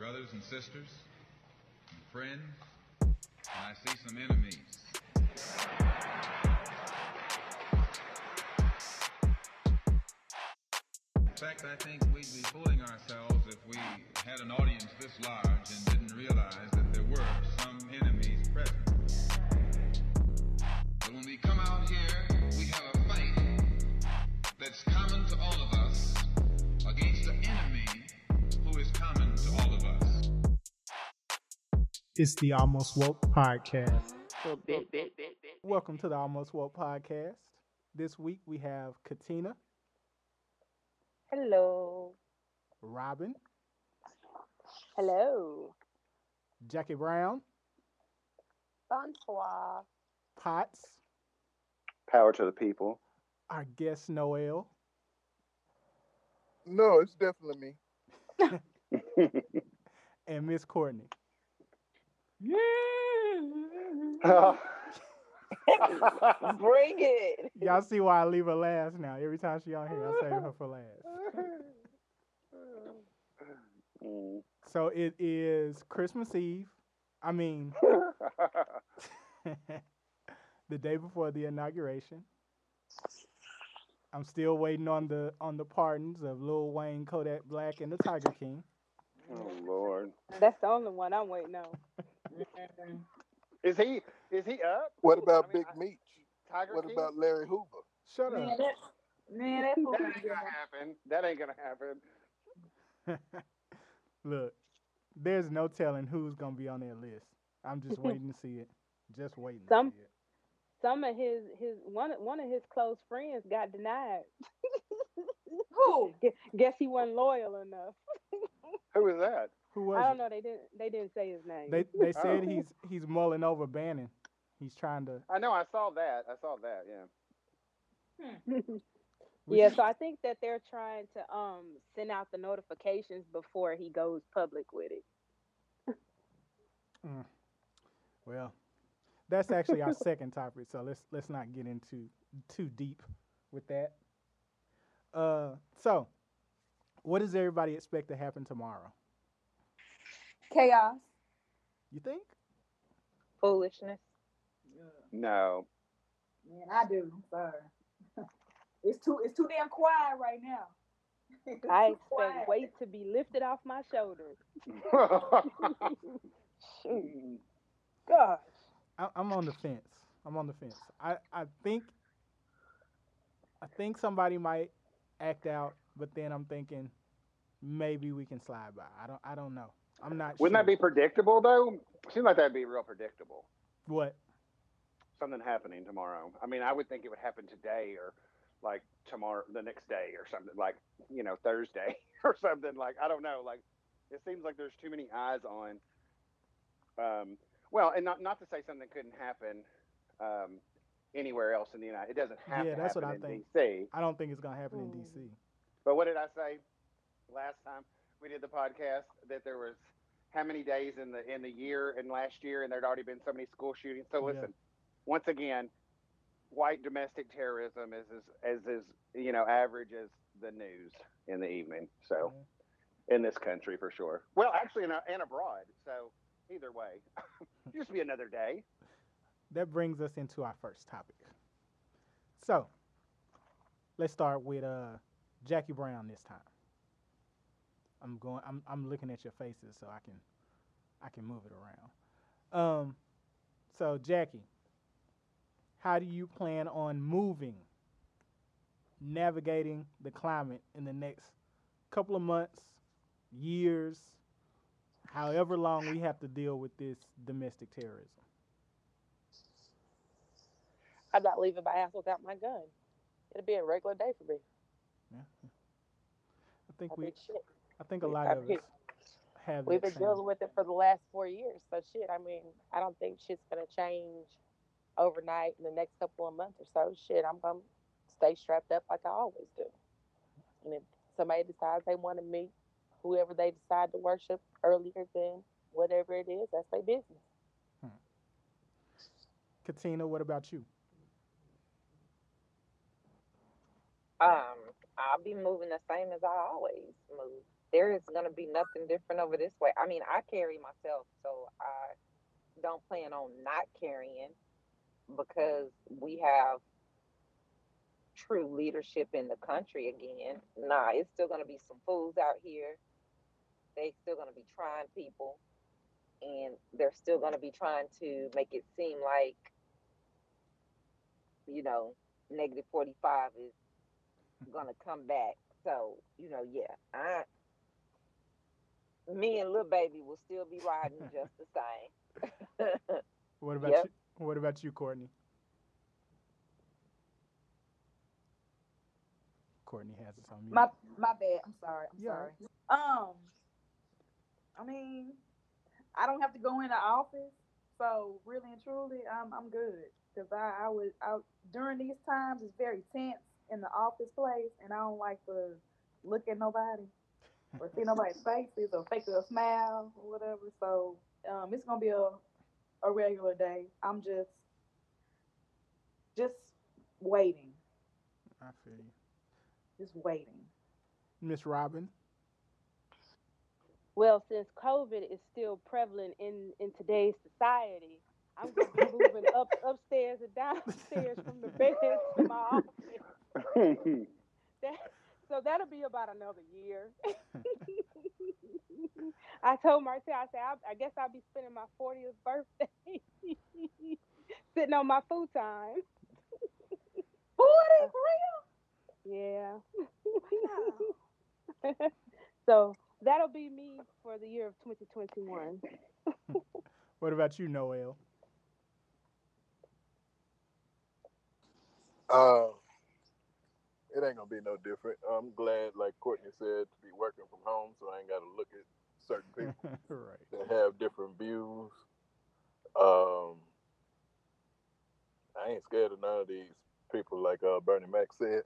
brothers and sisters, and friends, and I see some enemies. In fact, I think we'd be fooling ourselves if we had an audience this large and didn't realize that there were some enemies present. But when we come out here, we have a fight that's common to all of us against the is common to all of us. It's the Almost Woke Podcast. Welcome to the Almost Woke Podcast. This week we have Katina, Hello. Robin, Hello. Jackie Brown, Bonsoir. Potts, Power to the people. our guest Noel, No, it's definitely me. and Miss Courtney. Bring it. Y'all see why I leave her last now. Every time she on here, I save her for last. So it is Christmas Eve. I mean, the day before the inauguration. I'm still waiting on the on the pardons of Lil Wayne, Kodak Black, and the Tiger King. Oh Lord. That's the only one I'm waiting on. Is he is he up? What Ooh, about I mean, Big I- Meech? Tiger What King? about Larry Hoover? Shut Man, up. that man, that That ain't gonna happen. That ain't gonna happen. Look, there's no telling who's gonna be on that list. I'm just waiting to see it. Just waiting Some- to see it. Some of his his one one of his close friends got denied. Who? Guess he wasn't loyal enough. Who is that? Who was I don't it? know. They didn't they didn't say his name. They they said Oh. he's he's mulling over Bannon. He's trying to. I know. I saw that. I saw that. Yeah. yeah, so I think that they're trying to um send out the notifications before he goes public with it. Well, that's actually our second topic, so let's let's not get into too deep with that. Uh, so what does everybody expect to happen tomorrow? Chaos. You think? Foolishness. No. Man, I do. I'm sorry. it's too it's too damn quiet right now. I too quiet. expect weight to be lifted off my shoulders. Shoot. Gosh. I, I'm on the fence. I'm on the fence. I, I think I think somebody might act out, but then I'm thinking maybe we can slide by. I don't I don't know. I'm not. Wouldn't that be predictable though? Seems like that'd be real predictable. what? Something happening tomorrow. I mean, I would think it would happen today or like tomorrow, the next day or something like you know Thursday or something like I don't know. Like it seems like there's too many eyes on. Um, well, and not not to say something couldn't happen um, anywhere else in the United. It doesn't have Yeah, to that's what happen I in think. DC. I don't think it's gonna happen in Hmm. DC. But what did I say last time we did the podcast? That there was how many days in the in the year and last year, and there'd already been so many school shootings. So Yeah. listen, once again, white domestic terrorism is as as is you know average as the news in the evening. So in this country for sure. Well, actually, in a, and abroad. So either way, just be another day. That brings us into our first topic. So, let's start with uh, Jackie Brown this time. I'm going. I'm I'm looking at your faces so I can I can move it around. Um, so Jackie, how do you plan on moving, navigating the climate in the next couple of months, years, however long we have to deal with this domestic terrorism? I'm not leaving my house without my gun. It'll be a regular day for me. Yeah. I think I we mean. I think a lot I of us have We've been dealing with it for the last four years. So shit, I mean, I don't think shit's gonna change overnight in the next couple of months or so. Shit, I'm gonna stay strapped up like I always do. And if somebody decides they want to meet whoever they decide to worship earlier than whatever it is, that's their business. Hmm. Katina, what about you? Um, I'll be moving the same as I always move. there is gonna be nothing different over this way. I mean, I carry myself, so I don't plan on not carrying because we have true leadership in the country again. Nah, it's still gonna be some fools out here. They still gonna be trying people, and they're still gonna be trying to make it seem like, you know, negative forty five is gonna come back. So you know, yeah, I, me and little baby will still be riding just the same. What about Yep. you? What about you, Courtney? Courtney has us on mute. My my bad. I'm sorry. I'm Yeah. sorry. Um, I mean, I don't have to go in the office, so really and truly, I'm I'm good because I I was out during these times. It's very tense in the office place, and I don't like to look at nobody or see nobody's faces or fake a smile or whatever. So um, it's gonna be a a regular day. I'm just just waiting, I feel you. just waiting. Miss Robin. Well, since COVID is still prevalent in in today's society, I'm gonna be moving up upstairs and downstairs from the bed to my office. That, so that'll be about another year. I told Martell, I said, I, I guess I'll be spending my 40th birthday sitting on my futon. Forty for real? Yeah. So that'll be me for the year of 2021. What about you, Noel? Uh, it ain't gonna be no different. I'm glad, like Courtney said, to be working from home, so I ain't got to look at certain people right. that have different views. Um, I ain't scared of none of these people, like uh, Bernie Mac said.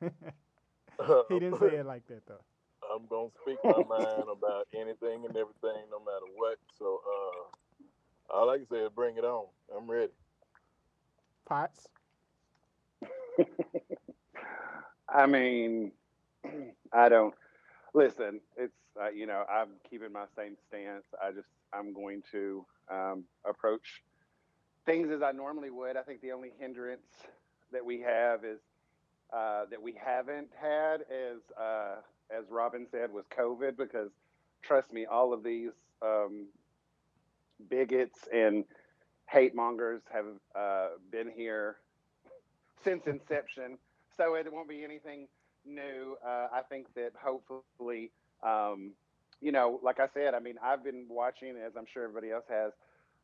he didn't say it like that though. I'm gonna speak my mind about anything and everything, no matter what. So, uh, all I can say is bring it on. I'm ready. Potts. I mean, I don't listen. It's uh, you know I'm keeping my same stance. I just I'm going to um, approach things as I normally would. I think the only hindrance that we have is uh, that we haven't had, as uh, as Robin said, was COVID. Because trust me, all of these um, bigots and hate mongers have uh, been here since inception so it won't be anything new. Uh, I think that hopefully, um, you know, like I said, I mean, I've been watching, as I'm sure everybody else has,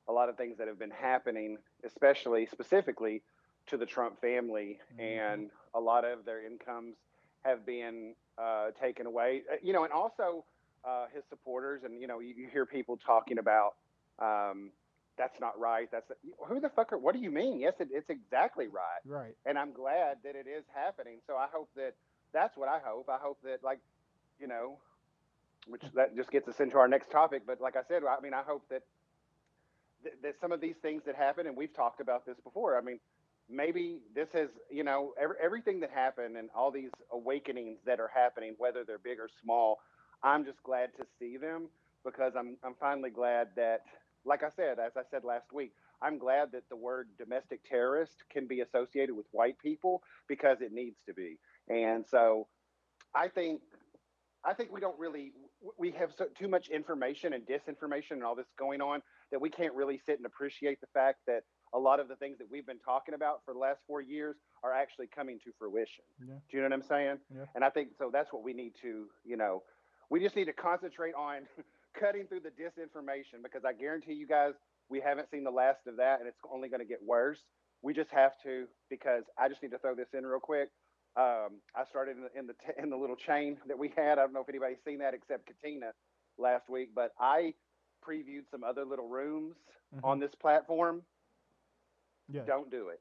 a lot of things that have been happening, especially specifically to the Trump family, Mhm. and a lot of their incomes have been uh, taken away. Uh, You know, and also uh, his supporters, and you know, you, you hear people talking about. Um, that's not right. That's who the fuck are? What do you mean? Yes, it, it's exactly right Right. and I'm glad that it is happening. So I hope that that's what I hope. I hope that like, you know, which that just gets us into our next topic. But like I said, I mean, I hope that th- that some of these things that happen, and we've talked about this before. I mean, maybe this has, you know, every, everything that happened and all these awakenings that are happening, whether they're big or small. I'm just glad to see them because I'm I'm finally glad that, like I said, as I said last week, I'm glad that the word domestic terrorist can be associated with white people because it needs to be. And so I think I think we don't really we have so, too much information and disinformation and all this going on that we can't really sit and appreciate the fact that a lot of the things that we've been talking about for the last 4 years are actually coming to fruition. Yeah. Do you know what I'm saying? Yeah. And I think so that's what we need to, you know, we just need to concentrate on cutting through the disinformation because I guarantee you guys we haven't seen the last of that and it's only going to get worse. We just have to because I just need to throw this in real quick. Um, I started in the in the, t- in the little chain that we had. I don't know if anybody's seen that except Katina last week, but I previewed some other little rooms Mhm. on this platform. Yeah. Don't do it.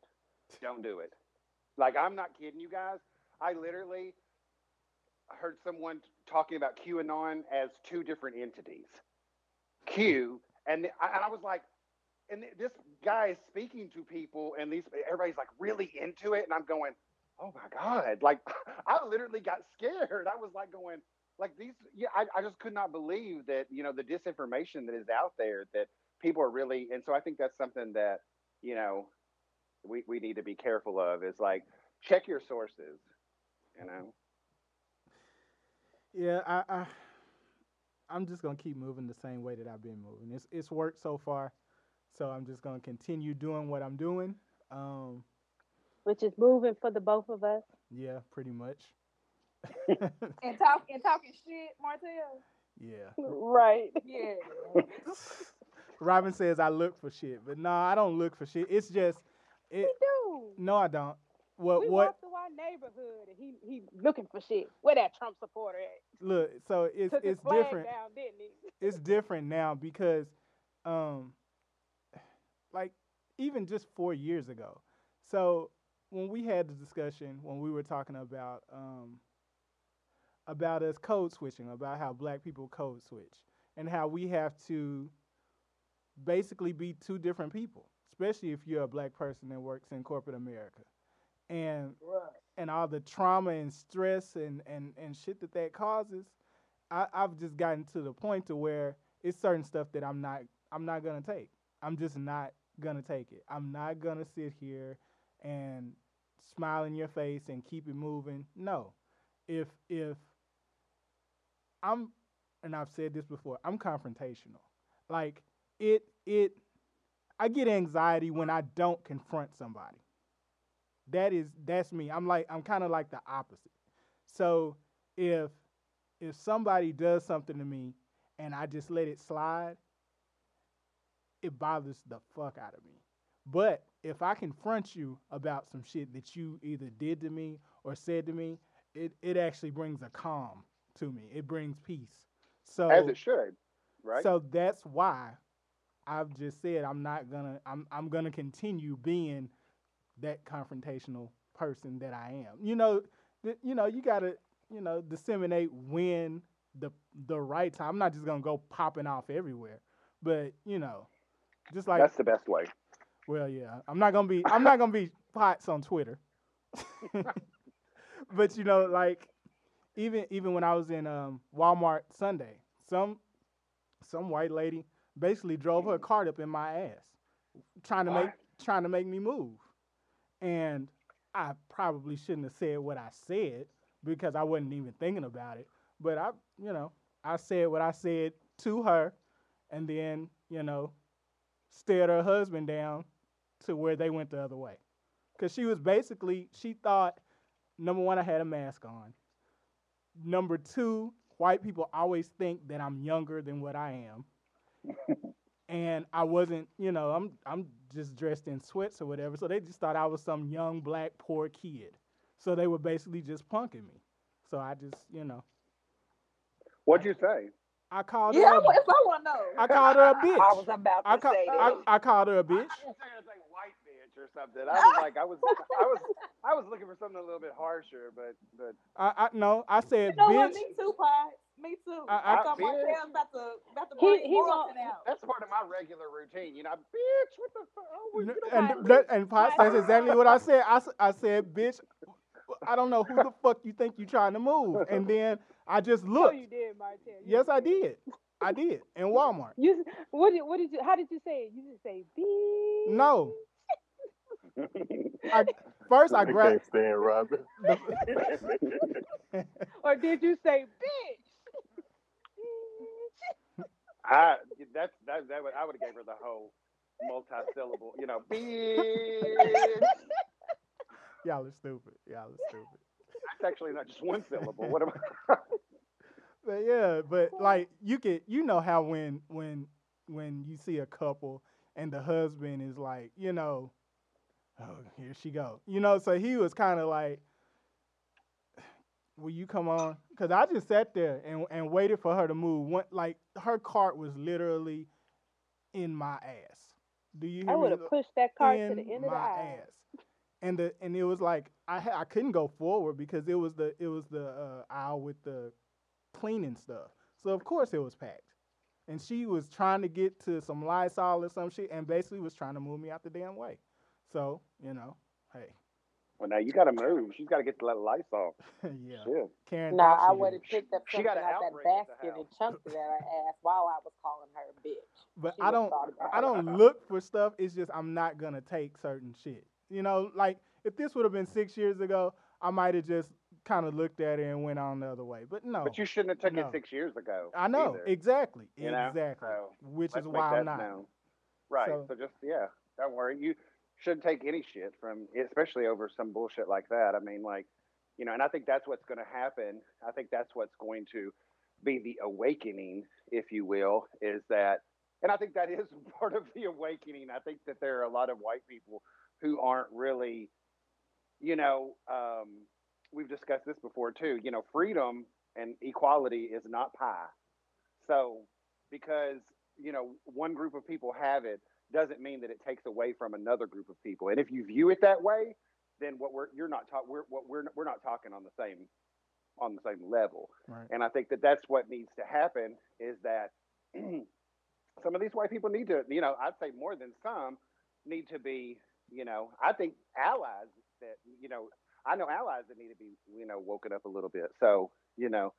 Don't do it. Like I'm not kidding you guys. I literally heard someone talking about QAnon as two different entities. Q and I, and I was like, and this guy is speaking to people, and these everybody's like really into it, and I'm going, oh my god! Like I literally got scared. I was like going, like these. Yeah, I, I just could not believe that you know the disinformation that is out there that people are really, and so I think that's something that you know we we need to be careful of. Is like check your sources. You know. Yeah, I, I I'm just gonna keep moving the same way that I've been moving. It's it's worked so far, so I'm just gonna continue doing what I'm doing. Um, Which is moving for the both of us. yeah, pretty much. And talk and talking shit, Martell. yeah. Right. Yeah. Robin says I look for shit, but no, I don't look for shit. It's just it. We do. No, I don't. What we what? through our neighborhood and he he looking for shit. Where that Trump supporter at? Look, so it's Took it's different. down, didn't he? it's different now because um like even just four years ago so when we had the discussion when we were talking about um about us code switching about how black people code switch and how we have to basically be two different people especially if you're a black person that works in corporate america and Right. and all the trauma and stress and, and, and shit that that causes, I, I've just gotten to the point to where it's certain stuff that I'm not I'm not gonna take. I'm just not gonna take it. I'm not gonna sit here and smile in your face and keep it moving. No. If if I'm and I've said this before, I'm confrontational. Like it it I get anxiety when I don't confront somebody that is that's me. I'm like I'm kind of like the opposite. So if if somebody does something to me and I just let it slide, it bothers the fuck out of me. But if I confront you about some shit that you either did to me or said to me, it, it actually brings a calm to me. It brings peace. So As it should, right? so that's why I've just said I'm not gonna I'm I'm gonna continue being that confrontational person that I am. You know, th- you know, you gotta, you know, disseminate when the the right time. I'm not just gonna go popping off everywhere. But, you know, just like That's the best way. well, yeah. I'm not gonna be I'm not gonna be Potts on Twitter. but you know, like even even when I was in um, Walmart Sunday, some some white lady basically drove her cart up in my ass, trying to make trying to make me move. And I probably shouldn't have said what I said because I wasn't even thinking about it. But I, you know, I said what I said to her, and then you know, stared her husband down to where they went the other way. Because she was basically, she thought, number one, I had a mask on. Number two, white people always think that I'm younger than what I am. and I wasn't, you know, I'm I'm just dressed in sweats or whatever. So they just thought I was some young black poor kid. So they were basically just punking me. So I just, you know, What'd you say? I called Yeah, her. I, A, wa- if I want to know. I called her a I bitch. I was about to I, ca- say I, that. I called her a bitch. I was like white bitch or something. I was like, I was, I was, I was looking for something a little bit harsher, but, but I, I no, I said You know what? Me too, Pod. Me too. I- I- I, thought Bitch. Martell's about to about to He- bring he Morrison want- out. that's part of my regular routine. You know, bitch, what the fuck? Oh, you and that, and Pot, that's exactly what I said. I, I said, bitch, I don't know who the fuck you think you're trying to move. And then I just No, looked. you did, Martell. You Yes, I did. did. I did in Walmart. You s- what did what did you how did you say it? You just say beep. No, I, first I I grabbed. can't stand Robin. Or did you say bitch? I that's that that would I would have gave her the whole multi-syllable. You know, bitch. y'all are stupid. Y'all are stupid. That's actually not just one syllable. What am I? But yeah, but like you could, you know how when when when you see a couple and the husband is like, you know, oh here she go, you know. So he was kind of like, will you come on? Because I just sat there and and waited for her to move. One, like her cart was literally in my ass. Do you hear I would have pushed that cart to the end of the my aisle. ass. And the and it was like I ha- I couldn't go forward because it was the it was the uh, aisle with the cleaning stuff. So of course it was packed. And she was trying to get to some Lysol or some shit and basically was trying to move me out the damn way. So, you know, hey. Well, now you got to move. She's got to get the little lights off. yeah. Shit. Karen No, I would had- have picked up She something got out an that outbreak at the basket and house. chunked it at her ass while I was calling her a bitch. But She I don't I don't look for stuff. It's just I'm not gonna take certain shit. You know, like if this would have been six years ago, I might have just kind of looked at it and went on the other way. But no, But you shouldn't have took no. it six years ago. I know either, exactly, you know? exactly, So, which is why I'm not. known. Right. So- So, just yeah, don't worry. You shouldn't take any shit from, especially over some bullshit like that. I mean, like, you know, and I think that's what's going to happen. I think that's what's going to be the awakening, if you will, is that, and I think that is part of the awakening. I think that there are a lot of white people who aren't really, you know, um, we've discussed this before too. You know, freedom and equality is not pie. So, because you know one group of people have it doesn't mean that it takes away from another group of people. And if you view it that way, then what we're you're not talking we're what we're we're not talking on the same on the same level. Right. And I think that that's what needs to happen is that some of these white people need to, you know, I'd say more than some need to be, you know, I think allies that, you know, I know allies that need to be, you know, woken up a little bit. So, you know,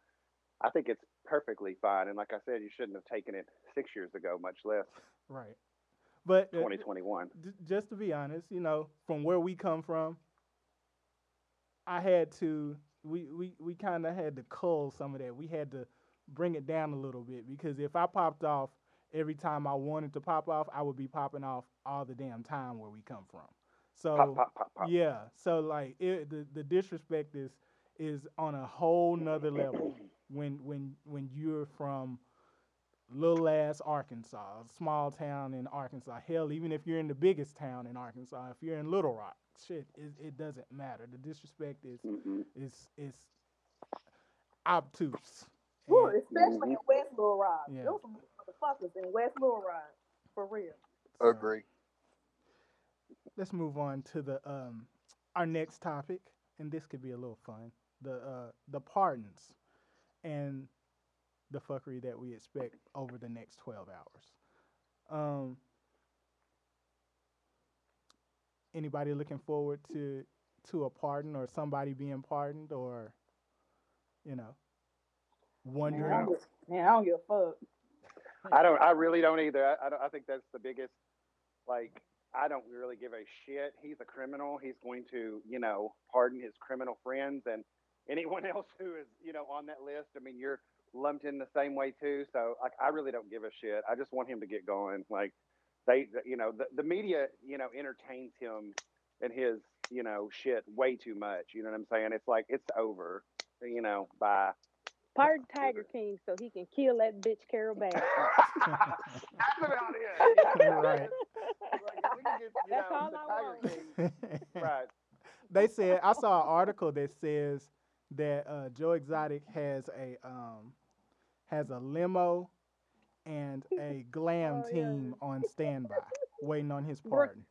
I think it's perfectly fine. And like I said, you shouldn't have taken it six years ago, much less Right. But uh, 2021. j- just to be honest, you know, from where we come from, I had to we we, we kind of had to cull some of that. We had to bring it down a little bit because if I popped off every time I wanted to pop off, I would be popping off all the damn time where we come from. So pop, pop, pop. yeah, so like it, the the disrespect is is on a whole nother level when when when you're from little ass Arkansas, a small town in Arkansas. Hell, even if you're in the biggest town in Arkansas, if you're in Little Rock, shit, it, it doesn't matter. The disrespect is Mm-mm. is is obtuse. Ooh, And- especially in West Little Rock. Yeah. There was some motherfuckers in West Little Rock. For real. so, Agree. Let's move on to the um our next topic, and this could be a little fun. The uh the pardons and the fuckery that we expect over the next twelve hours. Um anybody looking forward to to a pardon or somebody being pardoned or you know Man, I wondering don't, man, I don't give a fuck. I don't. I really don't either. I, I, don't, I think that's the biggest. Like, I don't really give a shit. He's a criminal. He's going to, you know, pardon his criminal friends and anyone else who is, you know, on that list. I mean, you're lumped in the same way too. So, like, I really don't give a shit. I just want him to get going. Like, they, you know, the, the media, you know, entertains him and his, you know, shit way too much. You know what I'm saying? It's like it's over. You know, bye. Pardon Tiger King so he can kill that bitch Carole Baskin. That's about it. you know? right Like, if get, That's know, all I want. King- right. they said I saw an article that says that uh, Joe Exotic has a um, has a limo and a glam Oh, yeah. team on standby waiting on his pardon.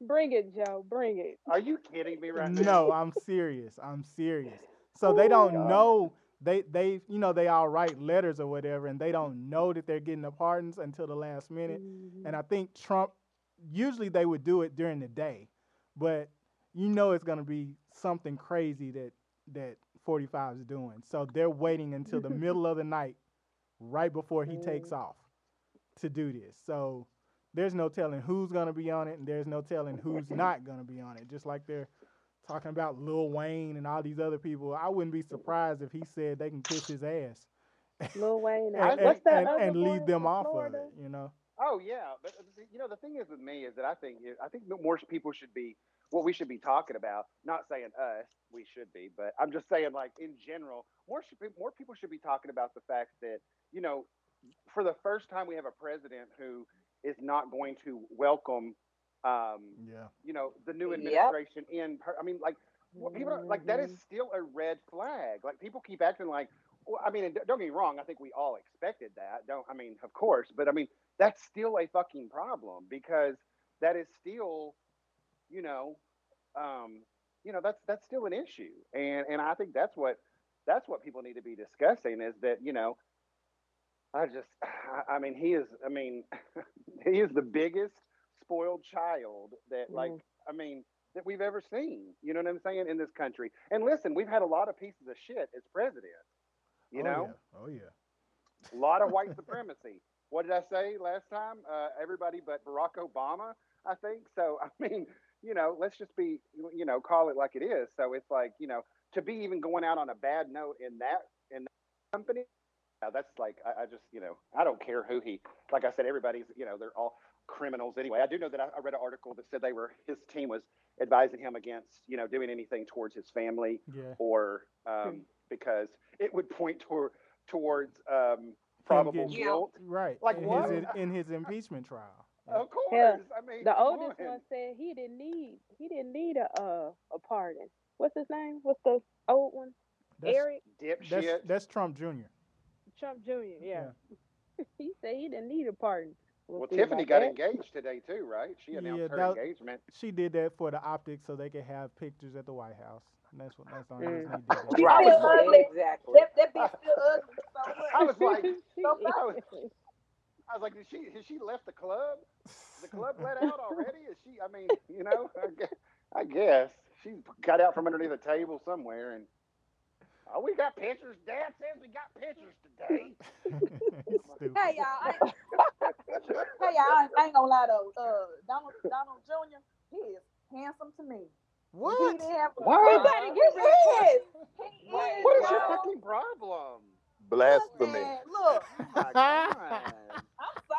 Bring it, Joe. Bring it. Are you kidding me right now? No, I'm serious. I'm serious. So they don't God. know they they you know they all write letters or whatever and they don't know that they're getting the pardons until the last minute. Mhm. And I think Trump usually they would do it during the day, but you know it's gonna be something crazy that that 45 is doing. So they're waiting until the middle of the night, right before he takes off, to do this. So there's no telling who's gonna be on it, and there's no telling who's not gonna be on it. Just like they're talking about Lil Wayne and all these other people. I wouldn't be surprised if he said they can kiss his ass Lil Wayne. and, And, and, what's that and, and lead them off Florida? of it. You know. Oh yeah, but uh, you know the thing is with me is that I think I think more people should be what we should be talking about. Not saying us, we should be, but I'm just saying like in general, more should be, more people should be talking about the fact that you know, for the first time we have a president who is not going to welcome, um, Yeah. you know, the new Yep. administration in. Per- I mean, like well, people are, like that is Mhm. still a red flag. Like people keep acting like. Well, I mean, and don't get me wrong. I think we all expected that. Don't I mean, of course, but I mean, that's still a fucking problem because that is still, you know, um, you know, that's that's still an issue, and and I think that's what that's what people need to be discussing is that you know, I just, I, I mean, he is, I mean, he is the biggest spoiled child that like, Mm. I mean, that we've ever seen. You know what I'm saying in this country. And listen, we've had a lot of pieces of shit as president. You oh, know, Yeah. Oh yeah. a lot of white supremacy. What did I say last time? Uh, everybody but Barack Obama, I think. So I mean, you know, let's just be, you know, call it like it is. So it's like, you know, to be even going out on a bad note in that in that company, yeah, that's like I, I just, you know, I don't care who he. Like I said, everybody's, you know, they're all criminals anyway. I do know that I, I read an article that said they were his team was advising him against, you know, doing anything towards his family Yeah. or um, because it would point toward towards um, probable guilt. Right. Like in what? His, in his impeachment trial. Of course, Hell, I mean The oldest on. one said he didn't need he didn't need a uh, a pardon. What's his name? What's the old one? That's, Eric that's, dipshit. that's Trump Jr. Trump Jr. Yeah. he said he didn't need a pardon. We'll, Well, Tiffany got that. engaged today too, right? She announced Yeah, her that- engagement. She did that for the optics so they could have pictures at the White House. And that's what that's the only Mm. reason he did She that. still ugly. Exactly. That, that bitch still ugly. So what? I was like, So I was, I was like, did she has she left the club? The club let out already? Is she? I mean, you know, I guess, I guess she got out from underneath a table somewhere, and oh, we got pictures. Dad says we got pictures today. Hey y'all, I, hey y'all, I, I ain't gonna lie though. Uh, Donald Donald Jr. He is handsome to me. What? didn't have What? He better get What? He What, is, what is your fucking problem? Blasphemy. Man, look, Oh my god! I'm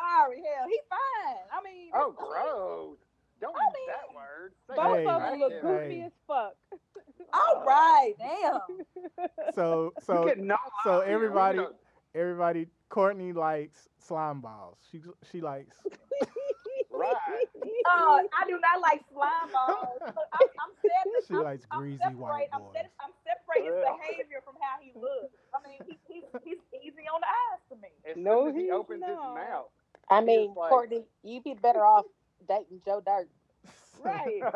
sorry. Hell, he fine. I mean, Oh, gross! Don't I use mean, that word. Say Both Hey. of them look attractive. goofy Hey. as fuck. all right, damn. So You so get no so love here. We everybody everybody Courtney likes slime balls. She she likes Right. Uh, I do not like slime balls. Look, I'm, I'm separating. She I'm, likes I'm greasy separate- white I'm, boys. I'm separating his behavior from how he looks. I mean, he, he's he's easy on the eyes to me. As No, soon as he he's opens his not. mouth. I mean, like- Courtney, you'd be better off dating Joe Dirt. right.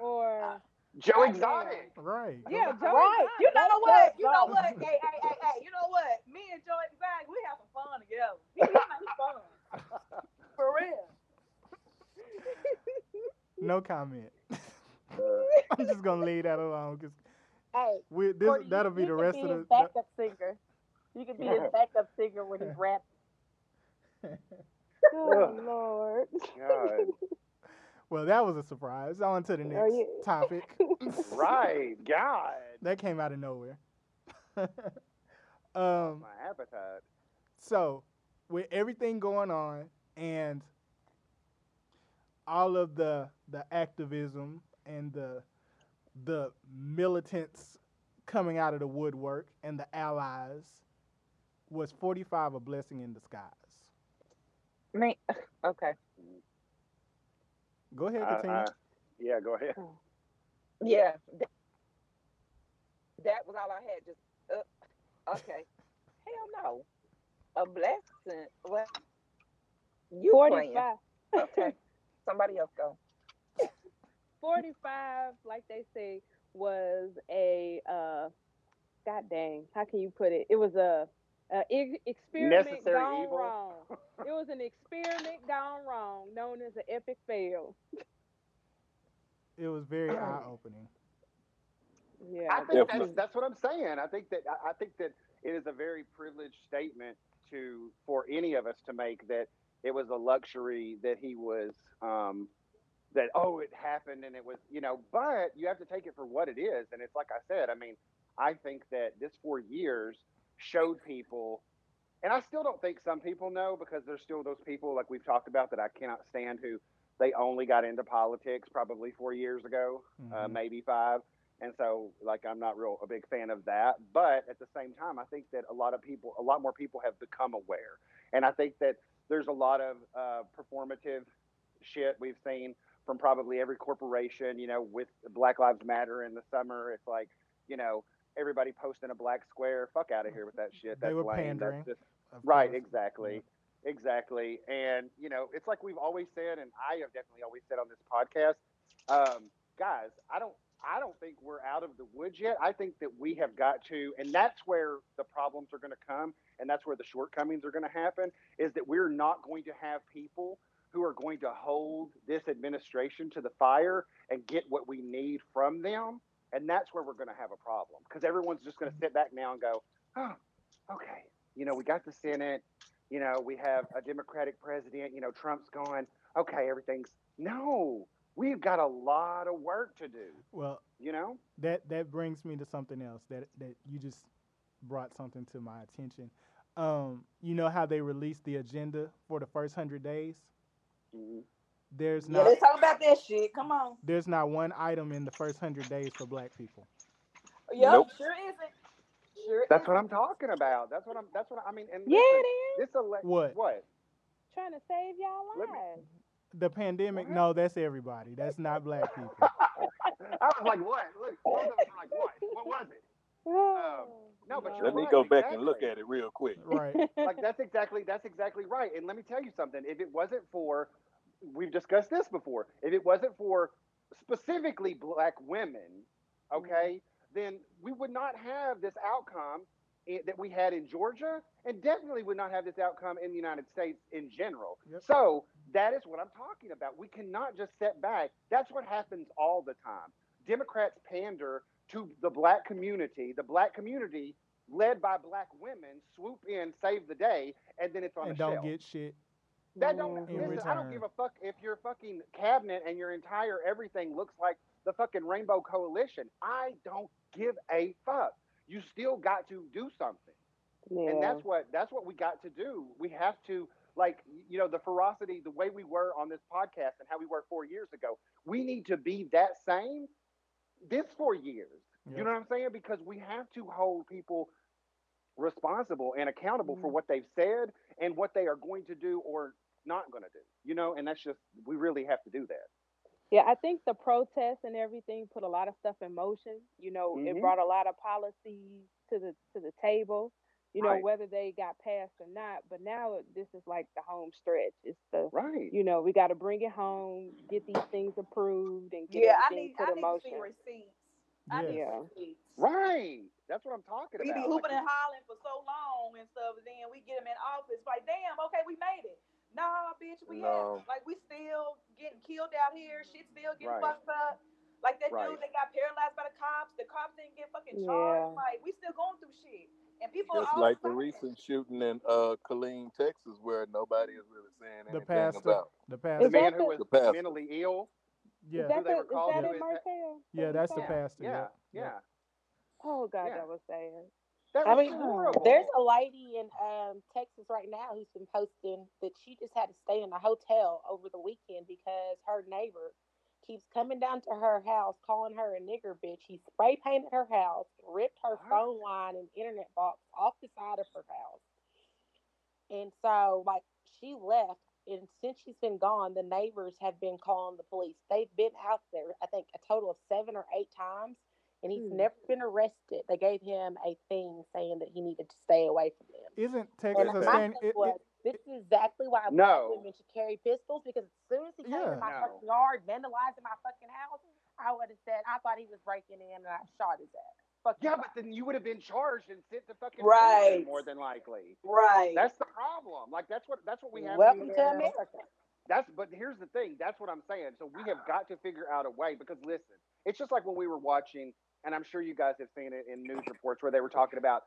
Or Joe Exotic. right. yeah, Joe Right. You know That's what? that You know what? Hey, hey, hey, hey. You know what? Me and Joe Exotic, we have some fun together. He, he's fun. For real. No comment. I'm just gonna leave that alone because Hey, we this Courtney, that'll be you the could rest be of the. backup singer. You could be his backup singer when he's rapping. Oh Lord. God. well, that was a surprise. On to the next you- topic. right. God. that came out of nowhere. um. My appetite. So, with everything going on and all of the the activism and the the militants coming out of the woodwork and the allies, was 45 a blessing in disguise? Me. Okay. Go ahead, I- Katina. I- yeah, go ahead. Yeah. That, that was all I had. Just uh, okay. Hell no. A blessing. What? You playing? 45. Okay. Somebody else go. 45, like they say, was a uh, god dang, how can you put it? It was a, a e- experiment Necessary gone evil. wrong. It was an experiment gone wrong, known as an epic fail. it was very eye opening. Yeah, I think that's, that's what I'm saying. I think that I I think that it is a very privileged statement to for any of us to make that it was a luxury that he was um, that oh it happened and it was you know but you have to take it for what it is and it's like I said I mean I think that this four years showed people and I still don't think some people know because there's still those people like we've talked about that I cannot stand who they only got into politics probably four years ago uh, Mhm. maybe five. And so like i'm not real a big fan of that. But at the same time i think that a lot of people a lot more people have become aware. And i think that there's a lot of uh, performative shit we've seen from probably every corporation you know with black lives matter in the summer. It's like you know everybody posting a black square fuck out of here with that shit They that's were lame pandering, that's just Right, exactly. Exactly. And, you know, it's like we've always said, and I have definitely always said on this podcast, um, guys, I don't I don't think we're out of the woods yet. I think that we have got to, and that's where the problems are going to come, and that's where the shortcomings are going to happen, is that we're not going to have people who are going to hold this administration to the fire and get what we need from them. And that's where we're going to have a problem because everyone's just going to sit back now and go, oh, okay, you know, we got the Senate, you know, we have a Democratic president, you know, Trump's gone, okay, everything's no, we've got a lot of work to do, Well, you know? that that brings me to something else that that you just brought something to my attention. Um, you know how they released the agenda for the first hundred days? Mhm. There's Yeah, not let's talk about that shit. Come on. there's not one item in the first hundred days for black people. Yep, Nope. sure isn't. Sure That's what isn't. What I'm talking about. That's what I'm, that's what I, I mean. And Yeah, listen, it is. this ele- What? What? Trying to save y'all Let me- lives. The pandemic, What? no, that's everybody. That's not black people. I was like, what? Look, both of like, what? What was it? Oh, no, but you're Let me right, go back and look at it real quick. Right. like that's exactly that's exactly right. And let me tell you something. If it wasn't for, we've discussed this before. If it wasn't for specifically black women, okay, mm-hmm. then we would not have this outcome i- that we had in Georgia, and definitely would not have this outcome in the United States in general. Yep. So that is what I'm talking about. We cannot just set back. That's what happens all the time. Democrats pander to the black community. The black community, led by black women, swoop in, save the day, and then it's on and the don't shelf. get shit. That don't. In listen, I don't give a fuck if your fucking cabinet and your entire everything looks like the fucking Rainbow Coalition. I don't give a fuck. You still got to do something. Yeah. And that's what that's what we got to do. We have to like you know the ferocity, the way we were on this podcast and how we were four years ago. We need to be that same this four years. Yeah. You know what I'm saying? Because we have to hold people responsible and accountable for Mhm. what they've said and what they are going to do or not going to do. You know, and that's just we really have to do that. Yeah, I think the protests and everything put a lot of stuff in motion. You know, Mhm. it brought a lot of policies to the to the table. You know, Right. whether they got passed or not. But now this is like the home stretch. It's the Right. you know we got to bring it home, get these things approved, and get Yeah, I everything need put I in need to see motion. receipts. I need Yeah. receipts. Right. That's what I'm talking We about. be Like, hooping and hollering for so long and stuff, and then we get them in office. Like, damn, okay, we made it. Nah, bitch, we No. haven't. Like, we still getting killed out here. Shit still getting Right. fucked up. Like that Right. dude that got paralyzed by the cops. The cops didn't get fucking Yeah. charged. Like, we still going through shit. And people Just all like the recent shooting in uh Killeen, Texas, where nobody is really saying The anything pastor. about. The pastor, the pastor. man who was The pastor. mentally ill. Yeah. is that, the, is that in is- Martell? Yeah, that's the pastor. Yeah. Yep. Yeah. Yep. Oh God, Yeah. that was sad. I mean, horrible. there's a lady in um, Texas right now who's been posting that she just had to stay in a hotel over the weekend because her neighbor keeps coming down to her house calling her a nigger bitch. He spray painted her house, ripped her phone line and internet box off the side of her house. And so, like, she left. And since she's been gone, the neighbors have been calling the police. They've been out there, I think, a total of seven or eight times, and he's Hmm. never been arrested. They gave him a thing saying that he needed to stay away from them. Isn't And Texas a stand? It, was, it, this is exactly why No. black women should carry pistols because as soon as he came Yeah. in my No. fucking yard vandalizing my fucking house, I would have said I thought he was breaking in and I shot his ass. Fuck Yeah, but then you would have been charged and sent to fucking Right. prison more than likely. Right. That's the problem. Like that's what that's what we have. welcome to, to America. That's but here's the thing. That's what I'm saying. So we have got to figure out a way because listen, it's just like when we were watching, and I'm sure you guys have seen it in news reports where they were talking about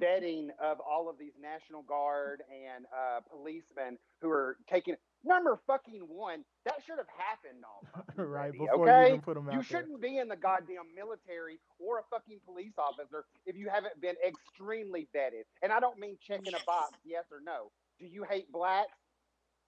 vetting of all of these National Guard and uh, policemen who are taking number fucking one. That should have happened all fucking right before okay? you even put them out You there. shouldn't be in the goddamn military or a fucking police officer if you haven't been extremely vetted. And I don't mean checking a box, yes or no. Do you hate blacks?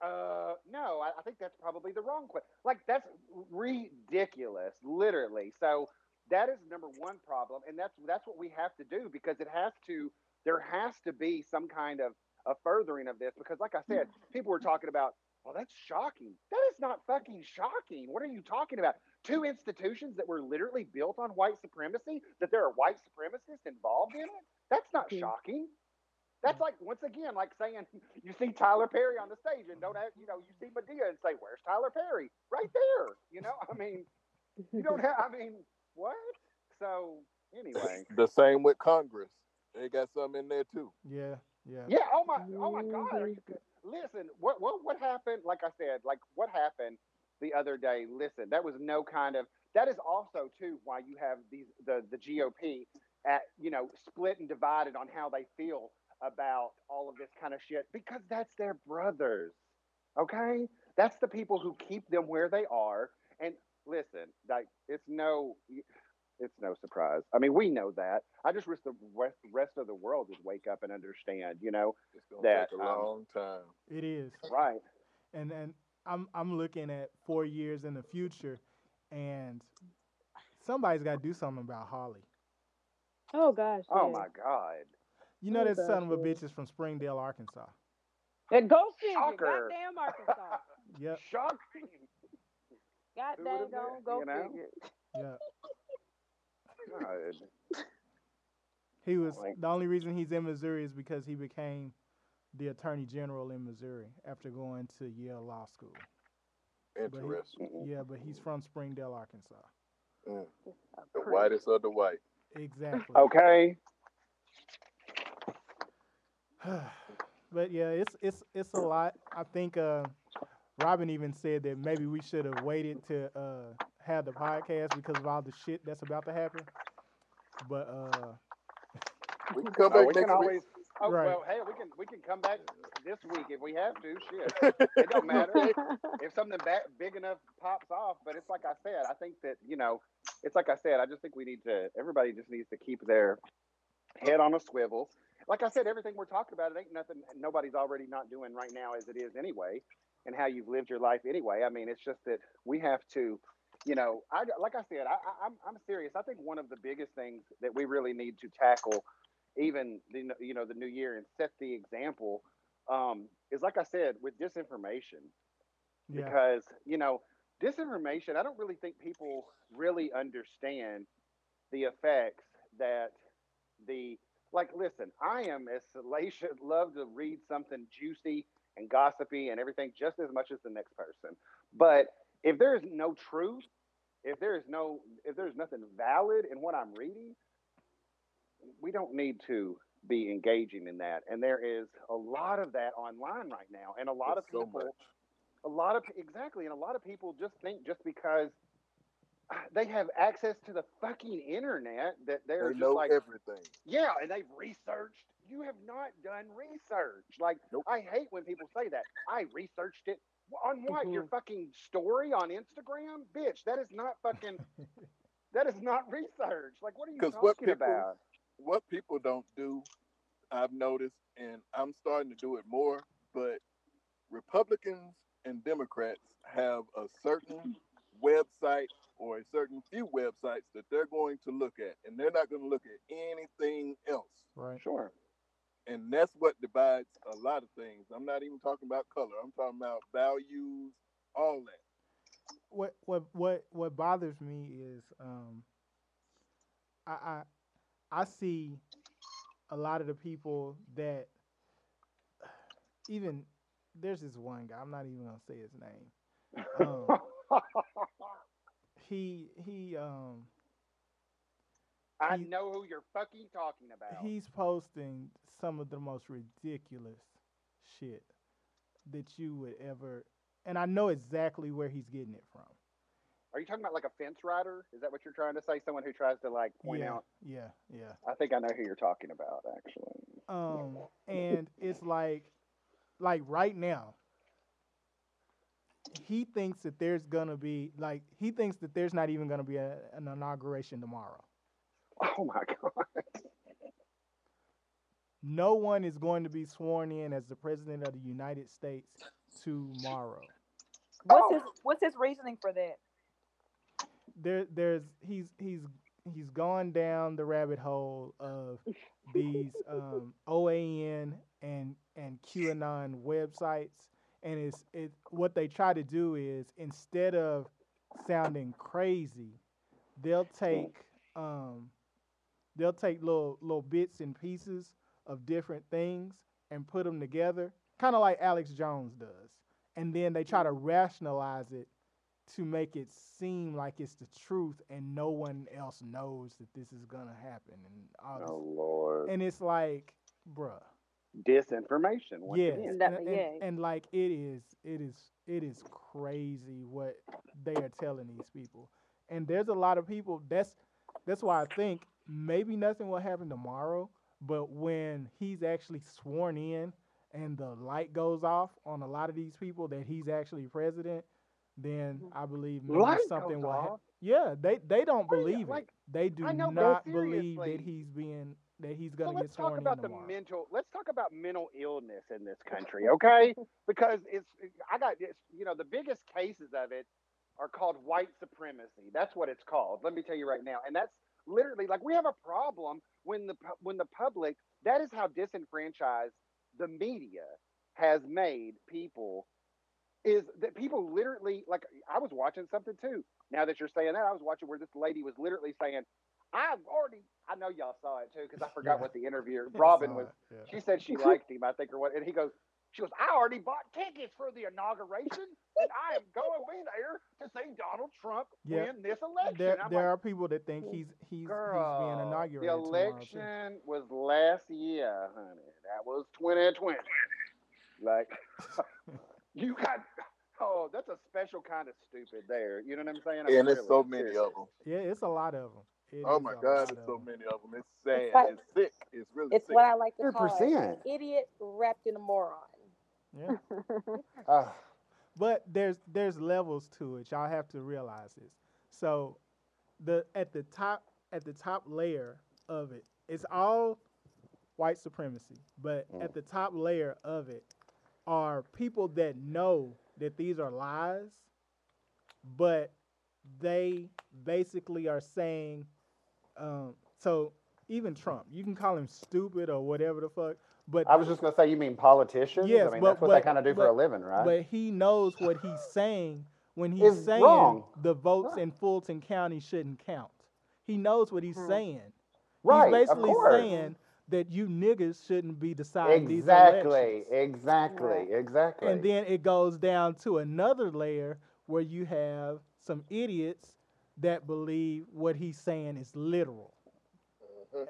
Uh, no, I, I think that's probably the wrong question. Like that's ridiculous, literally. So that is number one problem, and that's that's what we have to do because it has to. There has to be some kind of a furthering of this because, like I said, people were talking about. Well, that's shocking. That is not fucking shocking. What are you talking about? Two institutions that were literally built on white supremacy, that there are white supremacists involved in it? That's not Mhm. shocking. That's like once again, like saying you see Tyler Perry on the stage and don't have, you know, you see Madea and say, "Where's Tyler Perry?" Right there. You know, I mean, you don't have. I mean, what? So anyway, The same with Congress. They got some in there too. Yeah. Yeah. yeah. Oh my, oh my God. Listen, what what what happened? Like I said, like what happened the other day? Listen, that was no kind of. That is also too why you have these the the GOP at you know split and divided on how they feel about all of this kind of shit because that's their brothers. Okay, that's the people who keep them where they are. And listen, like it's no. It's no surprise. I mean, we know that. I just wish the rest, rest of the world would wake up and understand, you know, It's gonna That, take a um, long time. It is. right? and and I'm I'm looking at four years in the future, and somebody's got to do something about Hawley. Oh gosh. Oh yeah. my God. You know Oh, that son of a bitch is from Springdale, Arkansas. And go figure. Shocker. Goddamn Arkansas. Yep, Shocking. God Who dang would've on, bet, go you know? figure. yep. God. He was Like- the only reason he's in Missouri is because he became the attorney general in Missouri after going to Yale Law School. Interesting. Mm-mm. Yeah, but he's from Springdale, Arkansas. Mm. The whitest of the white. Exactly. Okay. but yeah, it's it's it's a lot. I think uh, Robin even said that maybe we should have waited to uh, have the podcast because of all the shit that's about to happen. But uh, We can come Oh, back we can next always. Oh Right. well, hey, we can we can come back this week if we have to. Shit, it don't matter if something ba- big enough pops off. But it's like I said, I think that you know, it's like I said. I just think we need to. Everybody just needs to keep their head on a swivel. Like I said, everything we're talking about, it ain't nothing. Nobody's already not doing right now as it is anyway, and how you've lived your life anyway. I mean, it's just that we have to. You know, I like I said, I, I, I'm I'm serious. I think one of the biggest things that we really need to tackle even the you know the new year and set the example um, is like I said with disinformation yeah, because you know disinformation. I don't really think people really understand the effects that the like. Listen, I am as salacious, love to read something juicy and gossipy and everything just as much as the next person. But if there is no truth, if there is no, if there's nothing valid in what I'm reading, we don't need to be engaging in that. And there is a lot of that online right now, and a lot of so people much. a lot of exactly, and a lot of people just think just because they have access to the fucking internet that they're They just know like, everything. yeah, and they've researched. You have not done research. Like, Nope. I hate when people say that. I researched it on what? Your mhm. fucking story on Instagram, bitch. That is not fucking. that is not research. Like, what are you talking what people- about? What people don't do, I've noticed, and I'm starting to do it more, but Republicans and Democrats have a certain website or a certain few websites that they're going to look at, and they're not going to look at anything else. right. Sure. And that's what divides a lot of things. I'm not even talking about color. I'm talking about values, all that. What what what what bothers me is um, I I I see a lot of the people that even there's this one guy. I'm not even gonna say his name. Um, he he um I he- know who you're fucking talking about. he's posting some of the most ridiculous shit that you would ever and I know exactly where he's getting it from. Are you talking about like a fence rider? Is that what you're trying to say? Someone who tries to like point yeah, out? yeah, yeah. I think I know who you're talking about, actually. Um and it's like like right now he thinks that there's gonna be like he thinks that there's not even gonna be a, an inauguration tomorrow. Oh my god! No one is going to be sworn in as the president of the United States tomorrow. What's Oh. his What's his reasoning for that? there there's he's he's he's gone down the rabbit hole of these um, OAN and and QAnon websites, and it's it what they try to do is instead of sounding crazy, they'll take um, they'll take little little bits and pieces of different things and put them together, kind of like Alex Jones does, and then they try to rationalize it to make it seem like it's the truth and no one else knows that this is gonna happen and all oh, this Oh lord! and it's like, bruh, disinformation. Once yes, again. and, and- yeah. and like it is, it is, it is crazy what they are telling these people. And there's a lot of people. That's that's why I think maybe nothing will happen tomorrow. But when he's actually sworn in and the light goes off on a lot of these people that he's actually president, then. I believe maybe Light something will happen. Yeah, they they don't What do you- believe like, it. They do know, not believe that he's being that he's gonna get sworn in. let's talk about the tomorrow. mental. Let's talk about mental illness in this country, okay? because it's I got it's, you know the biggest cases of it are called white supremacy. That's what it's called. Let me tell you right now, and that's literally like we have a problem when the when the public. That is how disenfranchised the media has made people. Is that people literally like I was watching something too. Now that you're saying that, I was watching where this lady was literally saying, "I've already." I know y'all saw it too because I forgot Yeah. what the interviewer Robin was. yeah. She said she liked him, I think, or what. And he goes, she goes, I already bought tickets for the inauguration, and I am going to be there to see Donald Trump Yeah. win this election. There, there like, are people that think he's he's girl, he's being inaugurated the tomorrow, election was last year, honey. That was 2020. Like, you got. Oh, that's a special kind of stupid there. You know what I'm saying? I mean, and there's really, so many seriously. of them. Yeah, it's a lot of them. Oh my God, there's so many of them. It's sad. like- It's sick. It's really It's sick. what I like to call it, 100%. an idiot wrapped in a moron. Yeah, Ah, but there's there's levels to it. Y'all have to realize this. So, the at the top at the top layer of it, it's all white supremacy. But Mm. at the top layer of it are people that know that these are lies, but they basically are saying, um, so even Trump, you can call him stupid or whatever the fuck, but I was just gonna say, you mean politicians? Yes, I mean, but- that's what they kind of do for a living, right? but he knows what he's saying when he's Is saying wrong. the votes Right. in Fulton County shouldn't count. He knows what he's Mhm. saying. right, he's basically of saying that you niggas shouldn't be deciding these elections. exactly, Right. exactly. And then it goes down to another layer where you have some idiots that believe what he's saying is literal.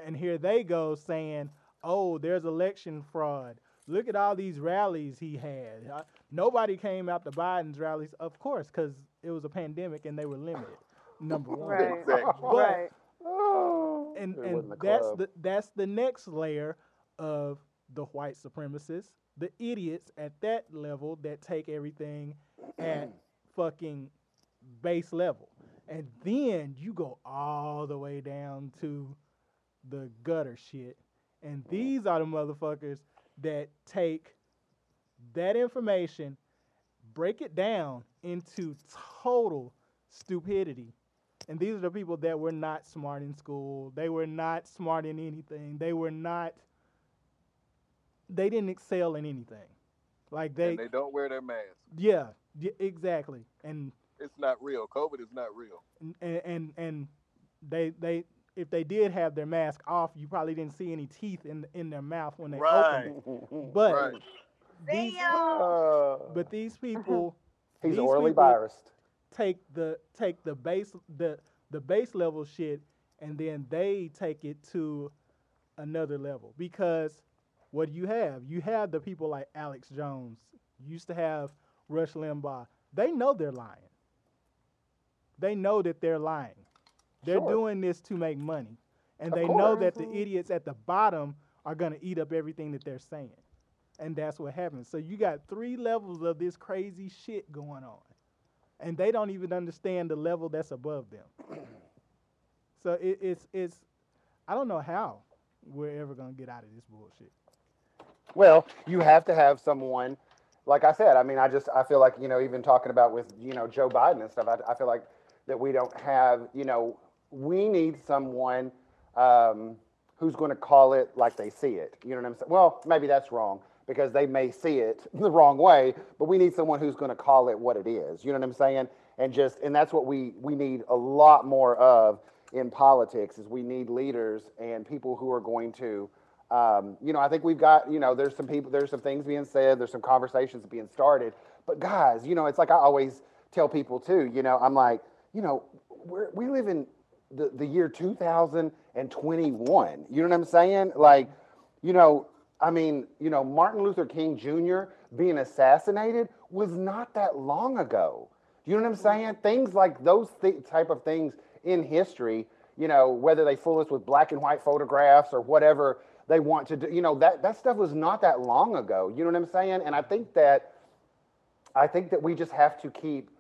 And here they go saying, "Oh, there's election fraud. Look at all these rallies he had. Uh, nobody came out to Biden's rallies, of course, because it was a pandemic and they were limited. Number one, Right. Exactly. But- right. Oh, and and wasn't that's club. the that's the next layer of the white supremacists, the idiots at that level that take everything at fucking base level, and then you go all the way down to the gutter shit, and these are the motherfuckers that take that information, break it down into total stupidity. And these are the people that were not smart in school. They were not smart in anything. They were not. They didn't excel in anything. Like they, and they don't wear their mask. yeah, yeah, exactly. And It's not real. COVID is not real. and and and they they if they did have their mask off, you probably didn't see any teeth in in their mouth when they Right. opened it. But Right. these, Uh, but these people he's these orally people- virused. take the take the base the the base level shit and then they take it to another level because what do you have you have the people like Alex Jones you used to have Rush Limbaugh they know they're lying they know that they're lying they're Sure. doing this to make money and Of they know that the idiots at the bottom are going to eat up everything that they're saying and that's what happens so you got three levels of this crazy shit going on and they don't even understand the level that's above them. so it, it's it's I don't know how we're ever gonna get out of this bullshit. Well, you have to have someone, like I said. I mean, I just I feel like you know, even talking about with you know Joe Biden and stuff. I, I feel like that we don't have you know we need someone um, who's going to call it like they see it. You know what I'm saying? Well, maybe that's wrong because they may see it the wrong way, but we need someone who's going to call it what it is. You know what I'm saying? And just and that's what we we need a lot more of in politics is we need leaders and people who are going to um, you know, I think we've got, you know, there's some people, there's some things being said, there's some conversations being started. But guys, you know, it's like I always tell people too, you know, I'm like, you know, we're, we live in the, the year 2021. You know what I'm saying? Like, you know, I mean, you know, Martin Luther King Jr. being assassinated was not that long ago. You know what I'm saying? Things like those th- type of things in history, you know, whether they fool us with black and white photographs or whatever they want to do, you know, that, that stuff was not that long ago. You know what I'm saying? And I think that I think that we just have to keep,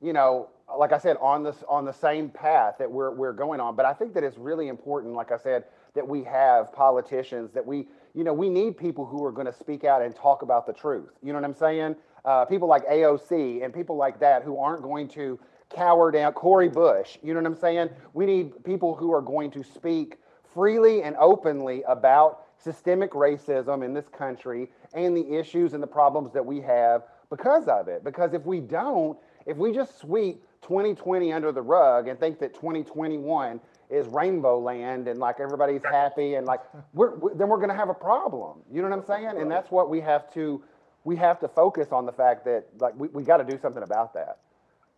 you know, like I said, on this on the same path that we're we're going on. But I think that it's really important, like I said, that we have politicians that we, you know, we need people who are going to speak out and talk about the truth. You know what I'm saying? Uh, people like AOC and people like that who aren't going to cower down Cori Bush. You know what I'm saying? We need people who are going to speak freely and openly about systemic racism in this country and the issues and the problems that we have because of it. Because if we don't, if we just sweep 2020 under the rug and think that 2021 is rainbow land and like everybody's happy and like we're, we then we're going to have a problem. You know what I'm saying? And that's what we have to we have to focus on the fact that like we, we got to do something about that.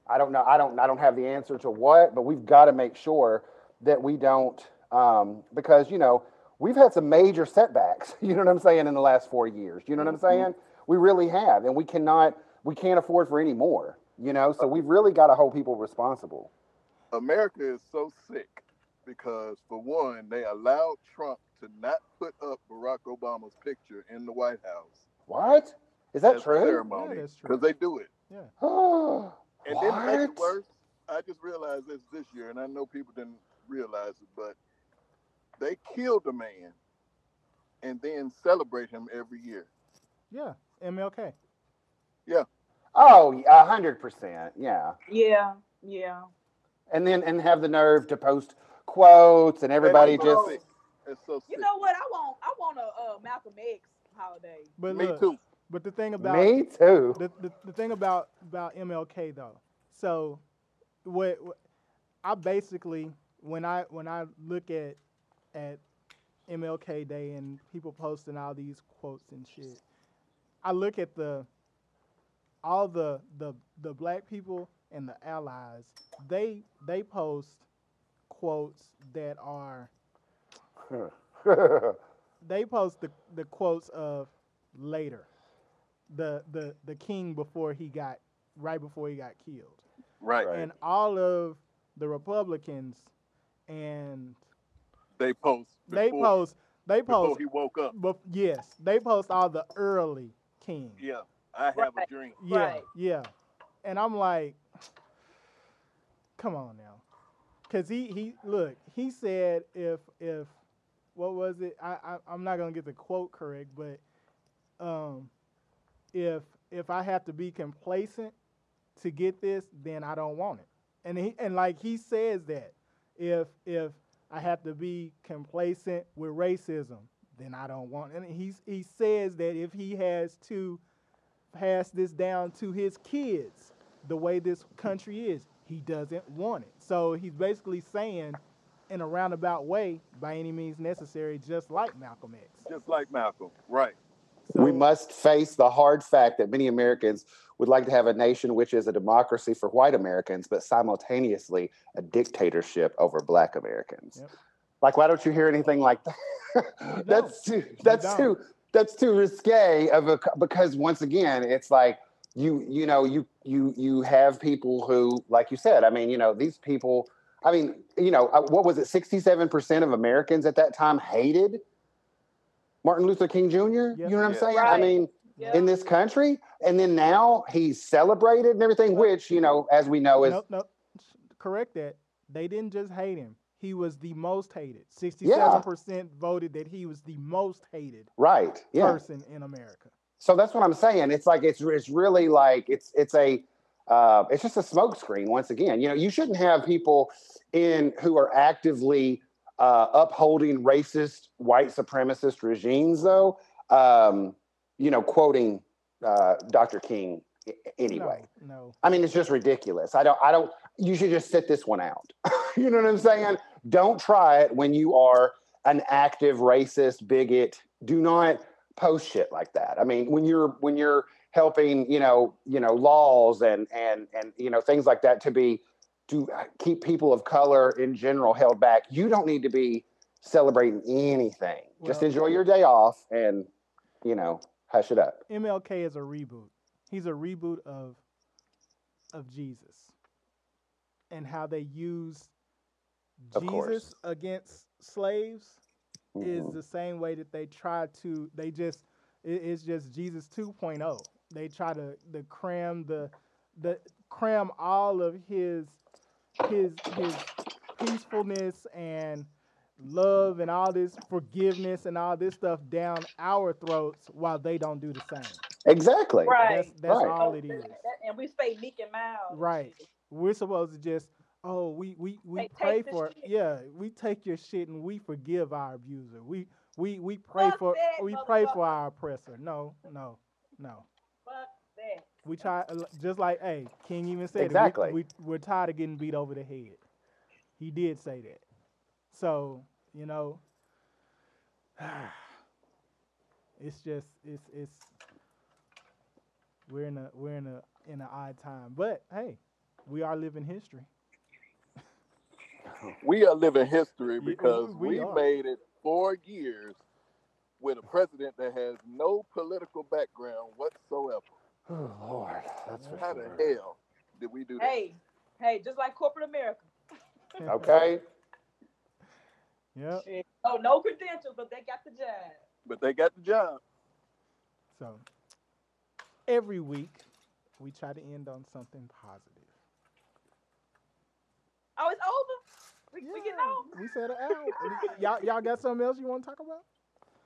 I don't know. I don't. I don't have the answer to what, but we've got to make sure that we don't, um, because you know we've had some major setbacks. You know what I'm saying in the last four years. You know what I'm saying? We really have, and we cannot. We can't afford for any more. You know, so we've really got to hold people responsible. America is so sick because, for one, they allowed Trump to not put up Barack Obama's picture in the White House What is that as a true? ceremony Yeah, that's true. because they do it. Yeah. And then make it worse, I just realized this this year, and I know people didn't realize it, but they killed a man and then celebrate him every year. Yeah. MLK. Oh, a hundred percent. Yeah. Yeah, yeah. And then and have the nerve to post quotes and everybody It's so just. sick. It's so You know what? I want I want a uh, Malcolm X holiday. But Me look, too. but the thing about Me too. the, the, the thing about about MLK though. So what, what I basically when I when I look at at MLK Day and people posting all these quotes and shit, I look at the all the the the black people and the allies. They they post quotes that are they post the, the quotes of later the the the king before he got right before he got killed Right. Right. and all of the republicans and They post. they post they post before he woke up. bef- yes they post all the early king Yeah. I have Right. a dream. yeah Right. yeah and i'm like come on now because he he look he said if if what was it I, I i'm not gonna get the quote correct but um if if i have to be complacent to get this then i don't want it and he and like he says that if if i have to be complacent with racism then i don't want it and he's he says that if he has to pass this down to his kids the way this country is. He doesn't want it. So he's basically saying, in a roundabout way, by any means necessary, just like Malcolm X. Just like Malcolm. Right. we must face the hard fact that many Americans would like to have a nation which is a democracy for white Americans, but simultaneously a dictatorship over black Americans. Yep. Like, why don't you hear anything like that? that's too that's too that's too risque of a because once again, it's like you you know you you you have people who, like you said, I mean, you know, these people. I mean, you know, uh, what was it? Sixty-seven percent of Americans at that time hated Martin Luther King Jr. Yeah. You know what I'm Yeah. saying? I mean, Yeah. in this country, and then now he's celebrated and everything, which you know, as we know, is Nope, nope. Correct that. They didn't just hate him. He was the most hated. Sixty-seven percent voted that he was the most hated right. Yeah. person in America. So that's what I'm saying. It's like it's it's really like it's it's a uh, it's just a smokescreen once again. You know, you shouldn't have people in who are actively uh, upholding racist white supremacist regimes, though. Um, you know, quoting uh, Dr. King anyway. No, no. I mean, it's just ridiculous. I don't, I don't, you should just sit this one out. you know what I'm saying? Don't try it when you are an active racist bigot. Do not post shit like that. I mean, when you're, when you're helping, you know, you know, laws and, and, and, you know, things like that to be, to keep people of color in general held back, you don't need to be celebrating anything. Just enjoy your day off and, you know, hush it up. MLK is a reboot. He's a reboot of of Jesus and how they use Of Jesus course. against slaves is Mhm. the same way that they try to they just it, it's just Jesus 2.0. They try to the cram the the cram all of his his his peacefulness and love and all this forgiveness and all this stuff down our throats while they don't do the same. Exactly. Right. That's that's Right. all it is. that- that- and we stay meek and mild. Right. We're supposed to just oh we we we Hey, pray take the for shit. yeah we take your shit and we forgive our abuser. We we we pray Fuck for that, we pray for our oppressor. No no no. Fuck that. We try uh, just like hey King even said Exactly. it. We, we we're tired of getting beat over the head. He did say that. So you know. It's just it's it's we're in a we're in a in an odd time, but hey, we are living history. We are living history because we we, are. made it four years with a president that has no political background whatsoever. Oh, Lord, that's for How the sure. hell did we do that? Hey, hey, just like corporate America. Okay. Yeah. Shit. Oh, no credentials, but they got the job. But they got the job. So every week we try to end on something positive. Oh, it's over. We, we getting Yeah. We said it out. y'all y'all got something else you want to talk about?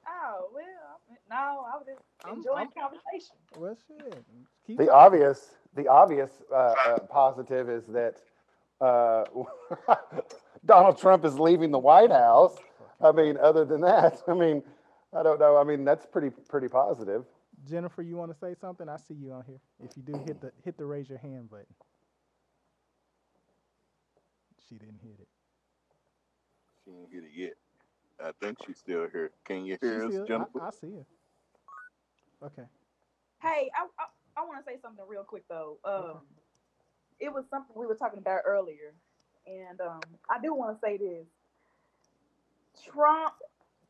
Oh well, no, I was just I'm- enjoying I'm- conversation. Well, shit. Keep The talking. obvious, the obvious uh, uh, positive is that uh, Donald Trump is leaving the White House. I mean, other than that, I mean, I don't know. I mean, that's pretty pretty positive. Jennifer, you want to say something? I see you on here. If you do, hit the hit the raise your hand button. She didn't hit it. She didn't get it yet. I think she's still here. Can you She hear us, still- Jennifer? I, I see her. Okay. Hey, I I, I want to say something real quick though. Um, it was something we were talking about earlier, and um, I do want to say this: Trump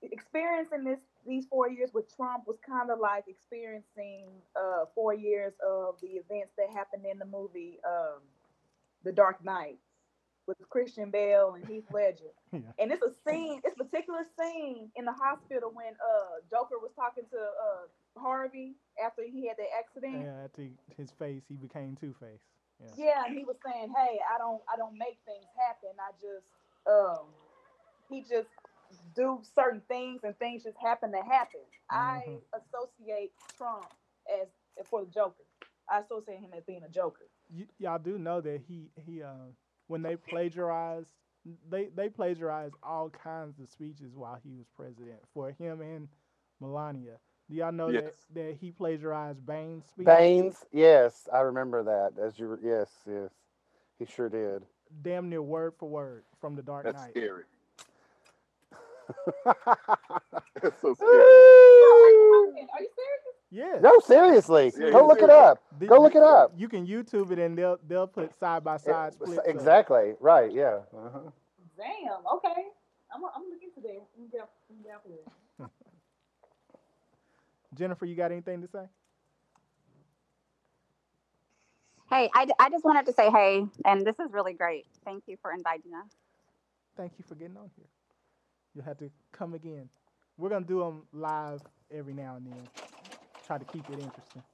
experiencing this these four years with Trump was kind of like experiencing uh, four years of the events that happened in the movie um, The Dark Knight with Christian Bale and Heath Ledger. Yeah. And it's a scene, it's a particular scene in the hospital when uh Joker was talking to uh Harvey after he had the accident. Yeah, after his face, he became Two Face. Yeah. Yeah, and he was saying, "Hey, I don't, I don't make things happen. I just, um, he just do certain things, and things just happen to happen." I Mhm. associate Trump as for the Joker. I associate him as being a Joker. Y- y'all do know that he he uh when they plagiarized they they plagiarized all kinds of speeches while he was president for him and Melania. Do y'all know Yes. that, that he plagiarized Bane's speech? Bane's, yes, I remember that. As you, were- yes, yes, he sure did. Damn near word for word from The Dark That's Knight. scary. That's so scary. Are you serious? Yeah. no, seriously, Yeah, go he's look it up. The- Go look it up. You can YouTube it and they'll they'll put side by side It- splits. of- exactly right. Yeah. Uh-huh. Damn. Okay. I'm, I'm looking into that. I'm down, I'm down for that. Jennifer, you got anything to say? Hey, I, I just wanted to say hey, and this is really great. Thank you for inviting us. Thank you for getting on here. You'll have to come again. We're gonna do them live every now and then. Try to keep it interesting.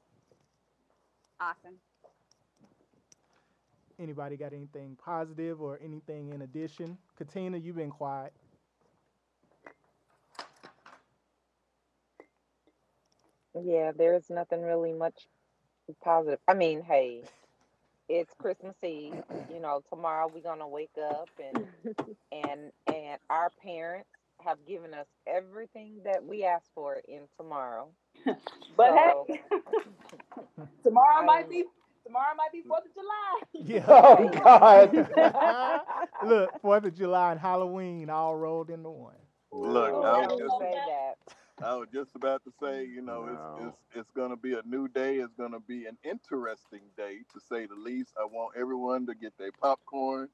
Awesome. Anybody got anything positive or anything in addition? Katina, you've been quiet. Yeah, there's nothing really much positive. I mean, hey, it's Christmas Eve. You know, tomorrow we're gonna wake up and and and our parents have given us everything that we asked for in tomorrow. But So- hey, tomorrow I might be tomorrow might be Fourth of July. Yeah. Oh God. Look, Fourth of July and Halloween all rolled into one. Look, Oh, I I was just say that. I was just about to say, you know, No. it's it's it's gonna be a new day. It's gonna be an interesting day to say the least. I want everyone to get their popcorn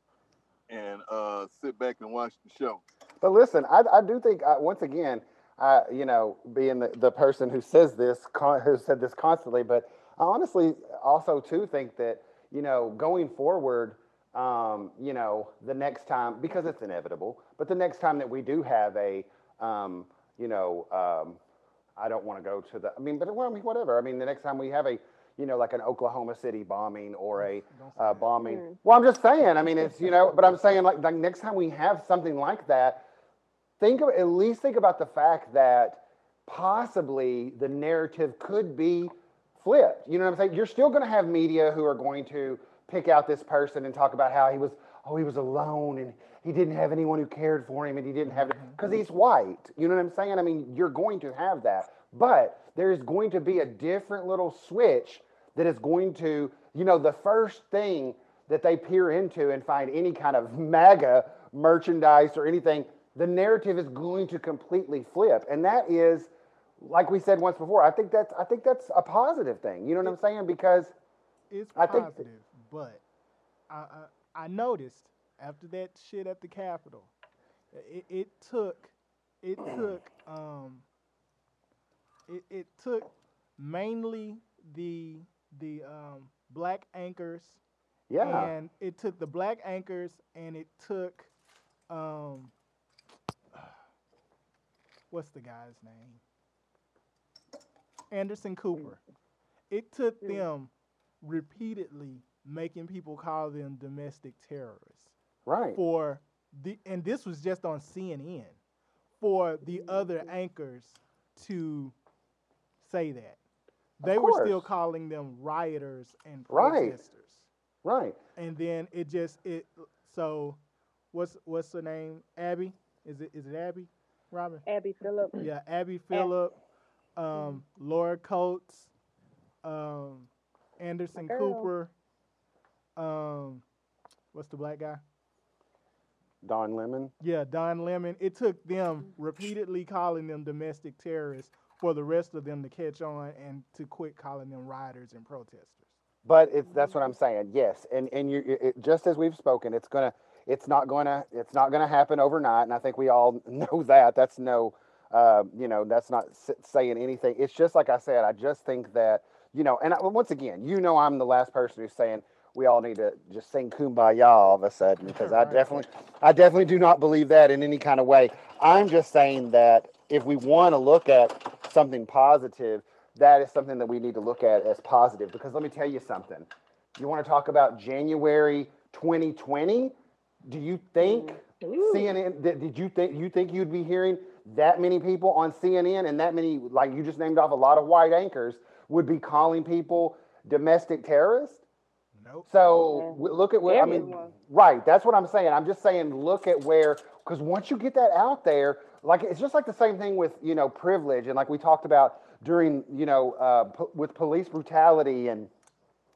and uh, sit back and watch the show. But listen, I, I do think uh, once again, I, you know, being the, the person who says this, who said this constantly, but I honestly also too think that, you know, going forward, um, you know, the next time, because it's inevitable, but the next time that we do have a, um, you know, um, I don't want to go to the, I mean, but well, I mean, whatever. I mean, the next time we have a, you know, like an Oklahoma City bombing or a uh, bombing. Well, I'm just saying. I mean, it's you know, but I'm saying like, like next time we have something like that, think of at least think about the fact that possibly the narrative could be flipped. You know what I'm saying? You're still going to have media who are going to pick out this person and talk about how he was oh he was alone and he didn't have anyone who cared for him and he didn't have because mm-hmm. he's white. You know what I'm saying? I mean, you're going to have that, but there's going to be a different little switch that is going to, you know, the first thing that they peer into and find any kind of MAGA merchandise or anything, the narrative is going to completely flip. And that is, like we said once before, I think that's I think that's a positive thing. You know what I'm saying? Because It's I think- positive, but I, I I noticed after that shit at the Capitol, it, it took it took um it, it took mainly the the um black anchors yeah, and it took the black anchors and it took um what's the guy's name? Anderson cooper. It took them repeatedly making people call them domestic terrorists right. for the and this was just on cnn for the other anchors to say that. They were still calling them rioters and Right. protesters. Right. and then it just it so what's what's her name? Abby? Is it is it abby robin Abby Phillip. yeah abby phillip um laura coates um anderson cooper um what's the black guy Don Lemon. yeah don lemon it took them repeatedly calling them domestic terrorists for the rest of them to catch on and to quit calling them rioters and protesters But it's that's what I'm saying. Yes, and and you it, it- just as we've spoken, it's gonna it's not gonna it's not gonna happen overnight, and I think we all know that. That's no, uh, you know, that's not saying anything. It's just like I said. I just think that you know, and I, once again, you know, I'm the last person who's saying we all need to just sing kumbaya all of a sudden because I definitely I definitely do not believe that in any kind of way. I'm just saying that if we want to look at something positive, that is something that we need to look at as positive. Because let me tell you something. You want to talk about January 2020? Do you think CNN? Did, did you think you think you'd be hearing that many people on CNN and that many like you just named off a lot of white anchors would be calling people domestic terrorists? nope So w- look at what I mean. Right, that's what I'm saying. I'm just saying, look at where because once you get that out there, like it's just like the same thing with you know privilege and like we talked about during you know uh, po- with police brutality and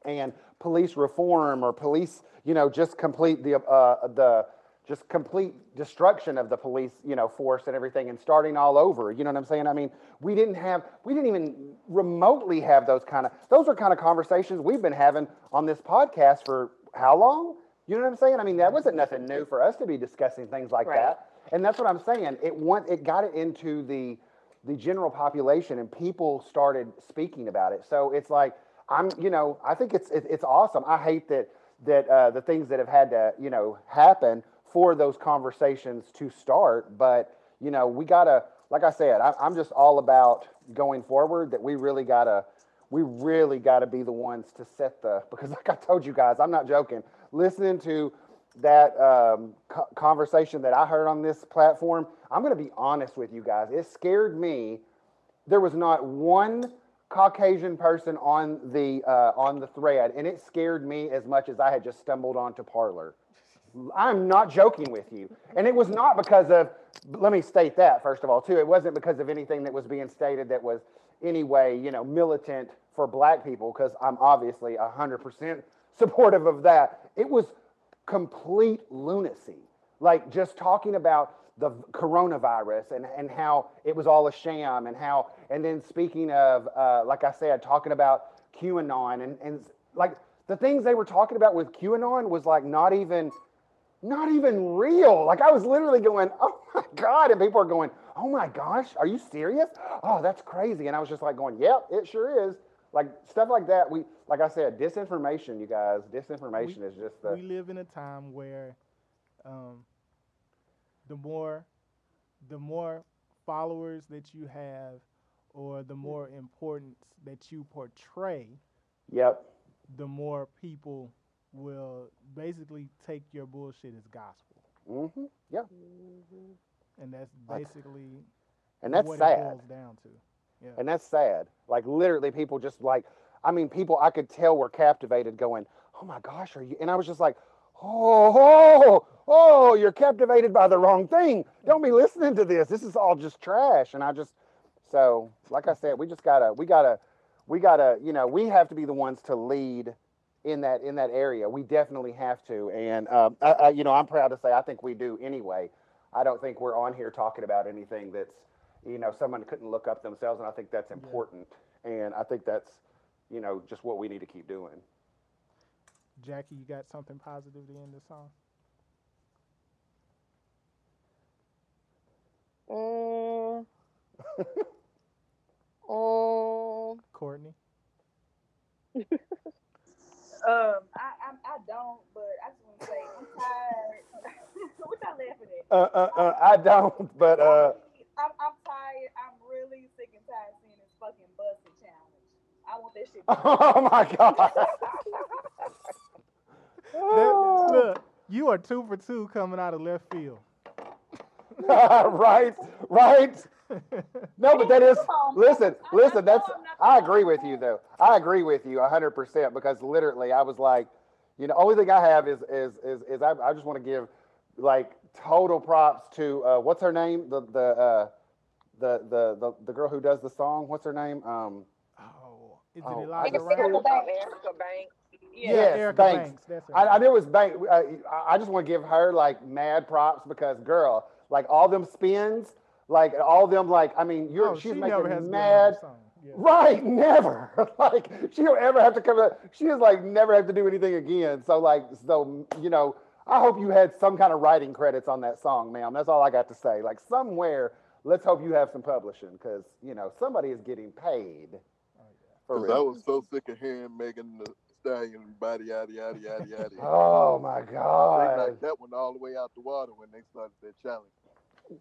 and police reform or police you know just complete the uh, the just complete destruction of the police you know force and everything and starting all over. You know what i'm saying? I mean we didn't have we didn't even remotely have those kind of those are kind of conversations we've been having on this podcast for how long? You know what i'm saying? I mean that wasn't nothing new for us to be discussing things like Right. that. And that's what i'm saying. It want it got it into the the general population and people started speaking about it. So it's like i'm you know i think it's it, it's awesome i hate that that uh, the things that have had to you know happen for those conversations to start but you know we gotta like i said I, i'm just all about going forward that we really gotta we really gotta be the ones to set the because like i told you guys i'm not joking listening to that um, co- conversation that I heard on this platform, I'm to be honest with you guys. It scared me. There was not one Caucasian person on the uh, on the thread, and it scared me as much as I had just stumbled onto Parler. I'm not joking with you, and it was not because of. Let me state that first of all, too. It wasn't because of anything that was being stated that was anyway, you know, militant for Black people, because I'm obviously hundred percent supportive of that. It was complete lunacy. Like just talking about the coronavirus and, and how it was all a sham and how, and then speaking of, uh, like I said, talking about QAnon and, and like the things they were talking about with QAnon was like not even, not even real. Like I was literally going, oh my God. And people are going, "Oh my gosh, are you serious? Oh, that's crazy." And I was just like going, "Yep, it sure is." Like stuff like that. We, like I said, disinformation. You guys, disinformation is just the we live in a time where um, the more the more followers that you have or the more importance that you portray yep. the more people will basically take your bullshit as gospel hmm Yeah. and that's Like- basically And that's what it sad. boils down to yeah And that's sad. Like literally, people just like, I mean, people I could tell were captivated, going, "Oh my gosh, are you?" And I was just like, "Oh, oh, oh, you're captivated by the wrong thing. Don't be listening to this. This is all just trash." And I just, so like I said, we just gotta, we gotta, we gotta, you know, we have to be the ones to lead in that in that area. We definitely have to. And um, I, I, you know, I'm proud to say I think we do anyway. I don't think we're on here talking about anything that's you know someone couldn't look up themselves and i think that's important and i think that's you know just what we need to keep doing jackie you got something positive to end the song Mm. mm. courtney Um, I, I I don't, but I just want to say I'm tired. what y'all laughing at? uh, uh, uh, i don't but uh I'm, I'm tired. I'm really sick and tired of seeing this fucking Buss It challenge. I want that shit. oh my god That- look you are two for two coming out of left field. Right right. No but that is listen I- I listen that's I'm not i the agree with you though. I agree with you 100% because literally i was like you know only thing i have is is is, is I, I just want to give like total props to uh, what's her name? The the uh the, the the the girl who does the song. What's her name? Um oh is Oh, it I Elijah just- Rand? Erica Banks. Yeah. Yes, Erica Banks. Banks. That's her I, I knew it was Bank. Uh, I- I just want to give her like mad props because girl, like all them spins, like all them like I mean, you're Oh, she's she never has making to do another mad. Yeah. Right, never. like she don't ever have to come. Up, she is like never have to do anything again. So like so you know, I hope you had some kind of writing credits on that song, ma'am. That's all I got to say. Like somewhere, let's hope you have some publishing because you know somebody is getting paid. For 'Cause I real. was so sick of hearing Megan Thee Stallion body yada yada yada yada. Oh my They God. knocked that one all the way out the water when they started that challenge.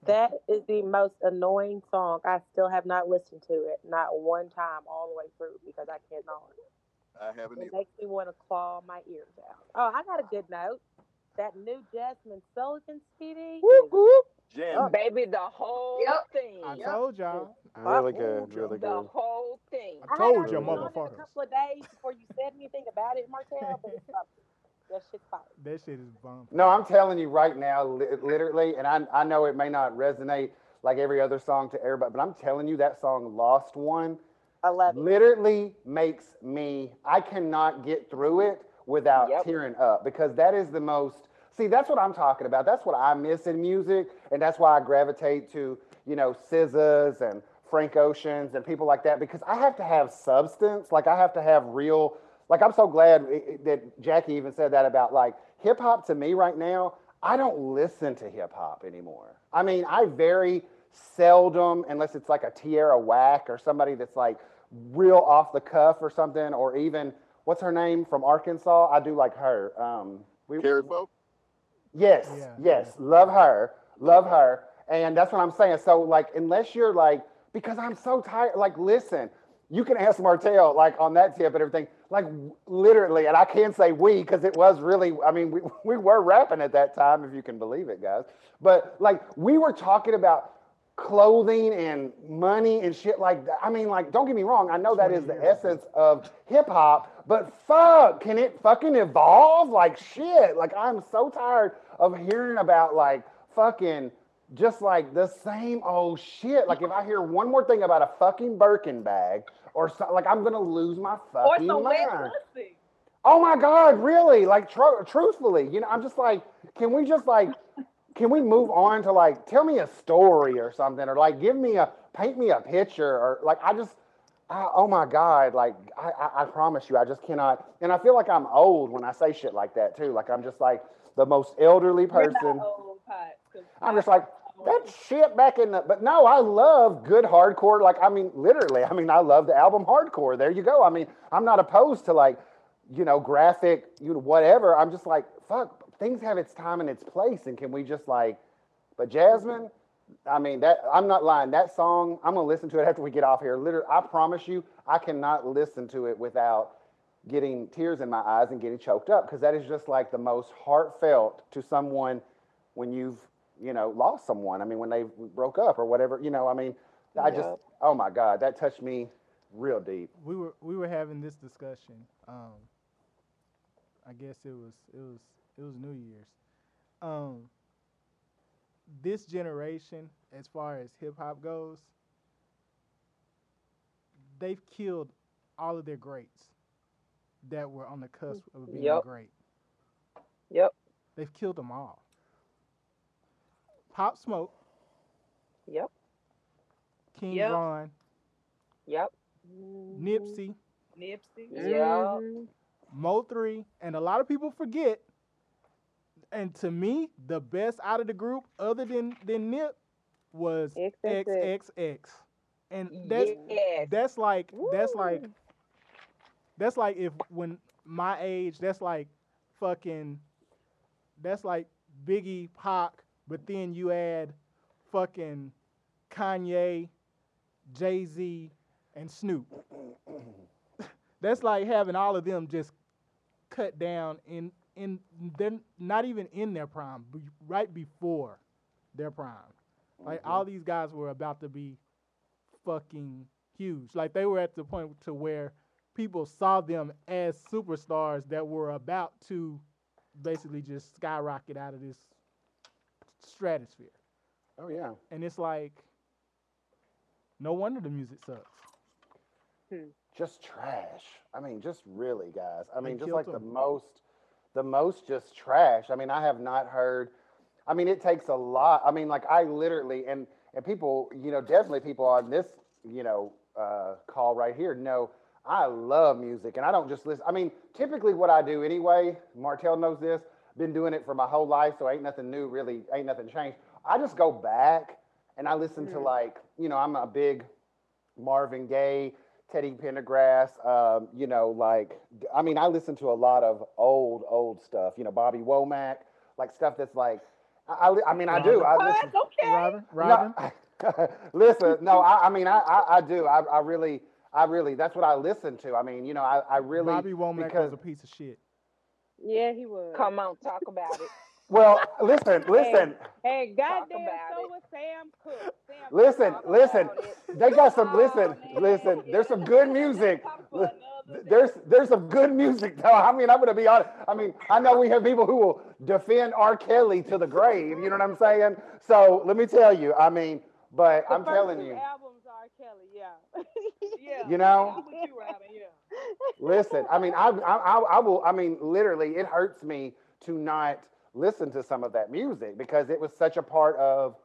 That is the most annoying song. I still have not listened to it, not one time all the way through because I cannot. I haven't It even. makes me want to claw my ears out. Oh, I got a good note. That new Jazmine Sullivan CD. Whoop, is- whoop. Jam. Baby, the whole Yep. thing. I Yep. told y'all. Really good, really y'all. The whole thing. I I told had you, already known it motherfuckers. A couple of days before you said anything about it, Martell, but uh, that shit's fire. That shit is bomb. No, I'm telling you right now, li- literally, and I, I know it may not resonate like every other song to everybody, but I'm telling you that song Lost One I love it. literally makes me, I cannot get through it without Yep. tearing up because that is the most, see, that's what I'm talking about. That's what I miss in music. And that's why I gravitate to, you know, SZA's and Frank Ocean's and people like that because I have to have substance. Like I have to have real, like I'm so glad that Jackie even said that about like hip hop to me right now. I don't listen to hip hop anymore. I mean, I very seldom, unless it's like a Tierra Whack or somebody that's like real off the cuff or something, or even what's her name from Arkansas? I do like her. Um, we, Kari Faux. Yes, Yeah, yes, yeah. love her, love her, and that's what I'm saying. So like, unless you're like, because I'm so tired. Like, listen, you can ask Martell like on that tip and everything. Like literally, and I can say we because it was really. I mean, we we were rapping at that time, if you can believe it, guys. But like, we were talking about clothing and money and shit like that. I mean, like, don't get me wrong. I know that is the 20 years ago. essence of hip hop, but fuck, can it fucking evolve? Like shit. Like I'm so tired of hearing about like fucking just like the same old shit. Like if I hear one more thing about a fucking Birkin bag or something, like I'm gonna lose my fucking mind. Oh my God, really? Like, tr- truthfully, you know, I'm just like, can we just like, can we move on to like, tell me a story or something, or like, give me a, paint me a picture, or like, I just, I, oh my God, like, I, I, I promise you, I just cannot, and I feel like I'm old when I say shit like that too. Like, I'm just like the most elderly person. I'm just like, that shit back in the. But no, I love good hardcore. Like I mean, literally. I mean, I love the album hardcore. There you go. I mean, I'm not opposed to like, you know, graphic, you know, whatever. I'm just like, fuck. Things have its time and its place, and can we just like? But Jazmine, I mean that I'm not lying. That song, I'm gonna listen to it after we get off here. Literally, I promise you, I cannot listen to it without getting tears in my eyes and getting choked up because that is just like the most heartfelt to someone when you've you know lost someone. I mean, when they broke up or whatever. You know, I mean, I just oh my god, that touched me real deep. we were we were having this discussion. Um, I guess it was it was it was New Year's. Um, this generation, as far as hip hop goes, they've killed all of their greats that were on the cusp of being Yep. great. Yep. They've killed them all. Pop Smoke, Yep. King Yep. Von, Yep. Nipsey, Nipsey. Yeah. Mhm. Mo three, and a lot of people forget. And to me, the best out of the group, other than than Nip, was XXX. XXX, and that's yes. that's like that's like that's like if when my age, that's like fucking, that's like Biggie, Pac, but then you add fucking Kanye, Jay Z, and Snoop. that's like having all of them just cut down in in they're not even in their prime, right before their prime. Like mm-hmm. all these guys were about to be fucking huge. Like they were at the point to where people saw them as superstars that were about to basically just skyrocket out of this stratosphere. Oh yeah. And it's like no wonder the music sucks. just trash. I mean, just really, guys. I They mean, just killed like the most, the most just trash. I mean, I have not heard. I mean, it takes a lot. I mean, like I literally and and people, you know, definitely people on this, you know, uh, call right here know I love music, and I don't just listen. I mean, typically what I do anyway. Martell knows this. Been doing it for my whole life, so ain't nothing new really. Ain't nothing changed. I just go back and I listen to like, you know, I'm a big Marvin Gaye, Teddy Pendergrass, um, you know, like, I mean, I listen to a lot of old, old stuff, you know, Bobby Womack, like stuff that's like, I, I, I mean, I do. I listen. What? Okay. Robin, Robin, No, listen, no, I, I mean, I, I, I do. I, I really, I really, that's what I listen to. I mean, you know, I, I really, Bobby Womack because, was a piece of shit. Yeah, he was. Come on, talk about it. Well, listen, listen, Hey, goddamn, about so it. was Sam Cooke. Sam listen, talk listen. They got some, Oh, listen, man. listen, there's some good music. Talk for another day. There's there's some good music though. I mean, I'm gonna be honest. I mean, I know we have people who will defend R. Kelly to the grave. You know what I'm saying? So let me tell you. I mean, but The I'm first telling two you. albums are Kelly, yeah. Yeah. You know? I'm you, Robin. Yeah. Listen, I mean, I, I I I will. I mean, literally, it hurts me to not listen to some of that music because it was such a part of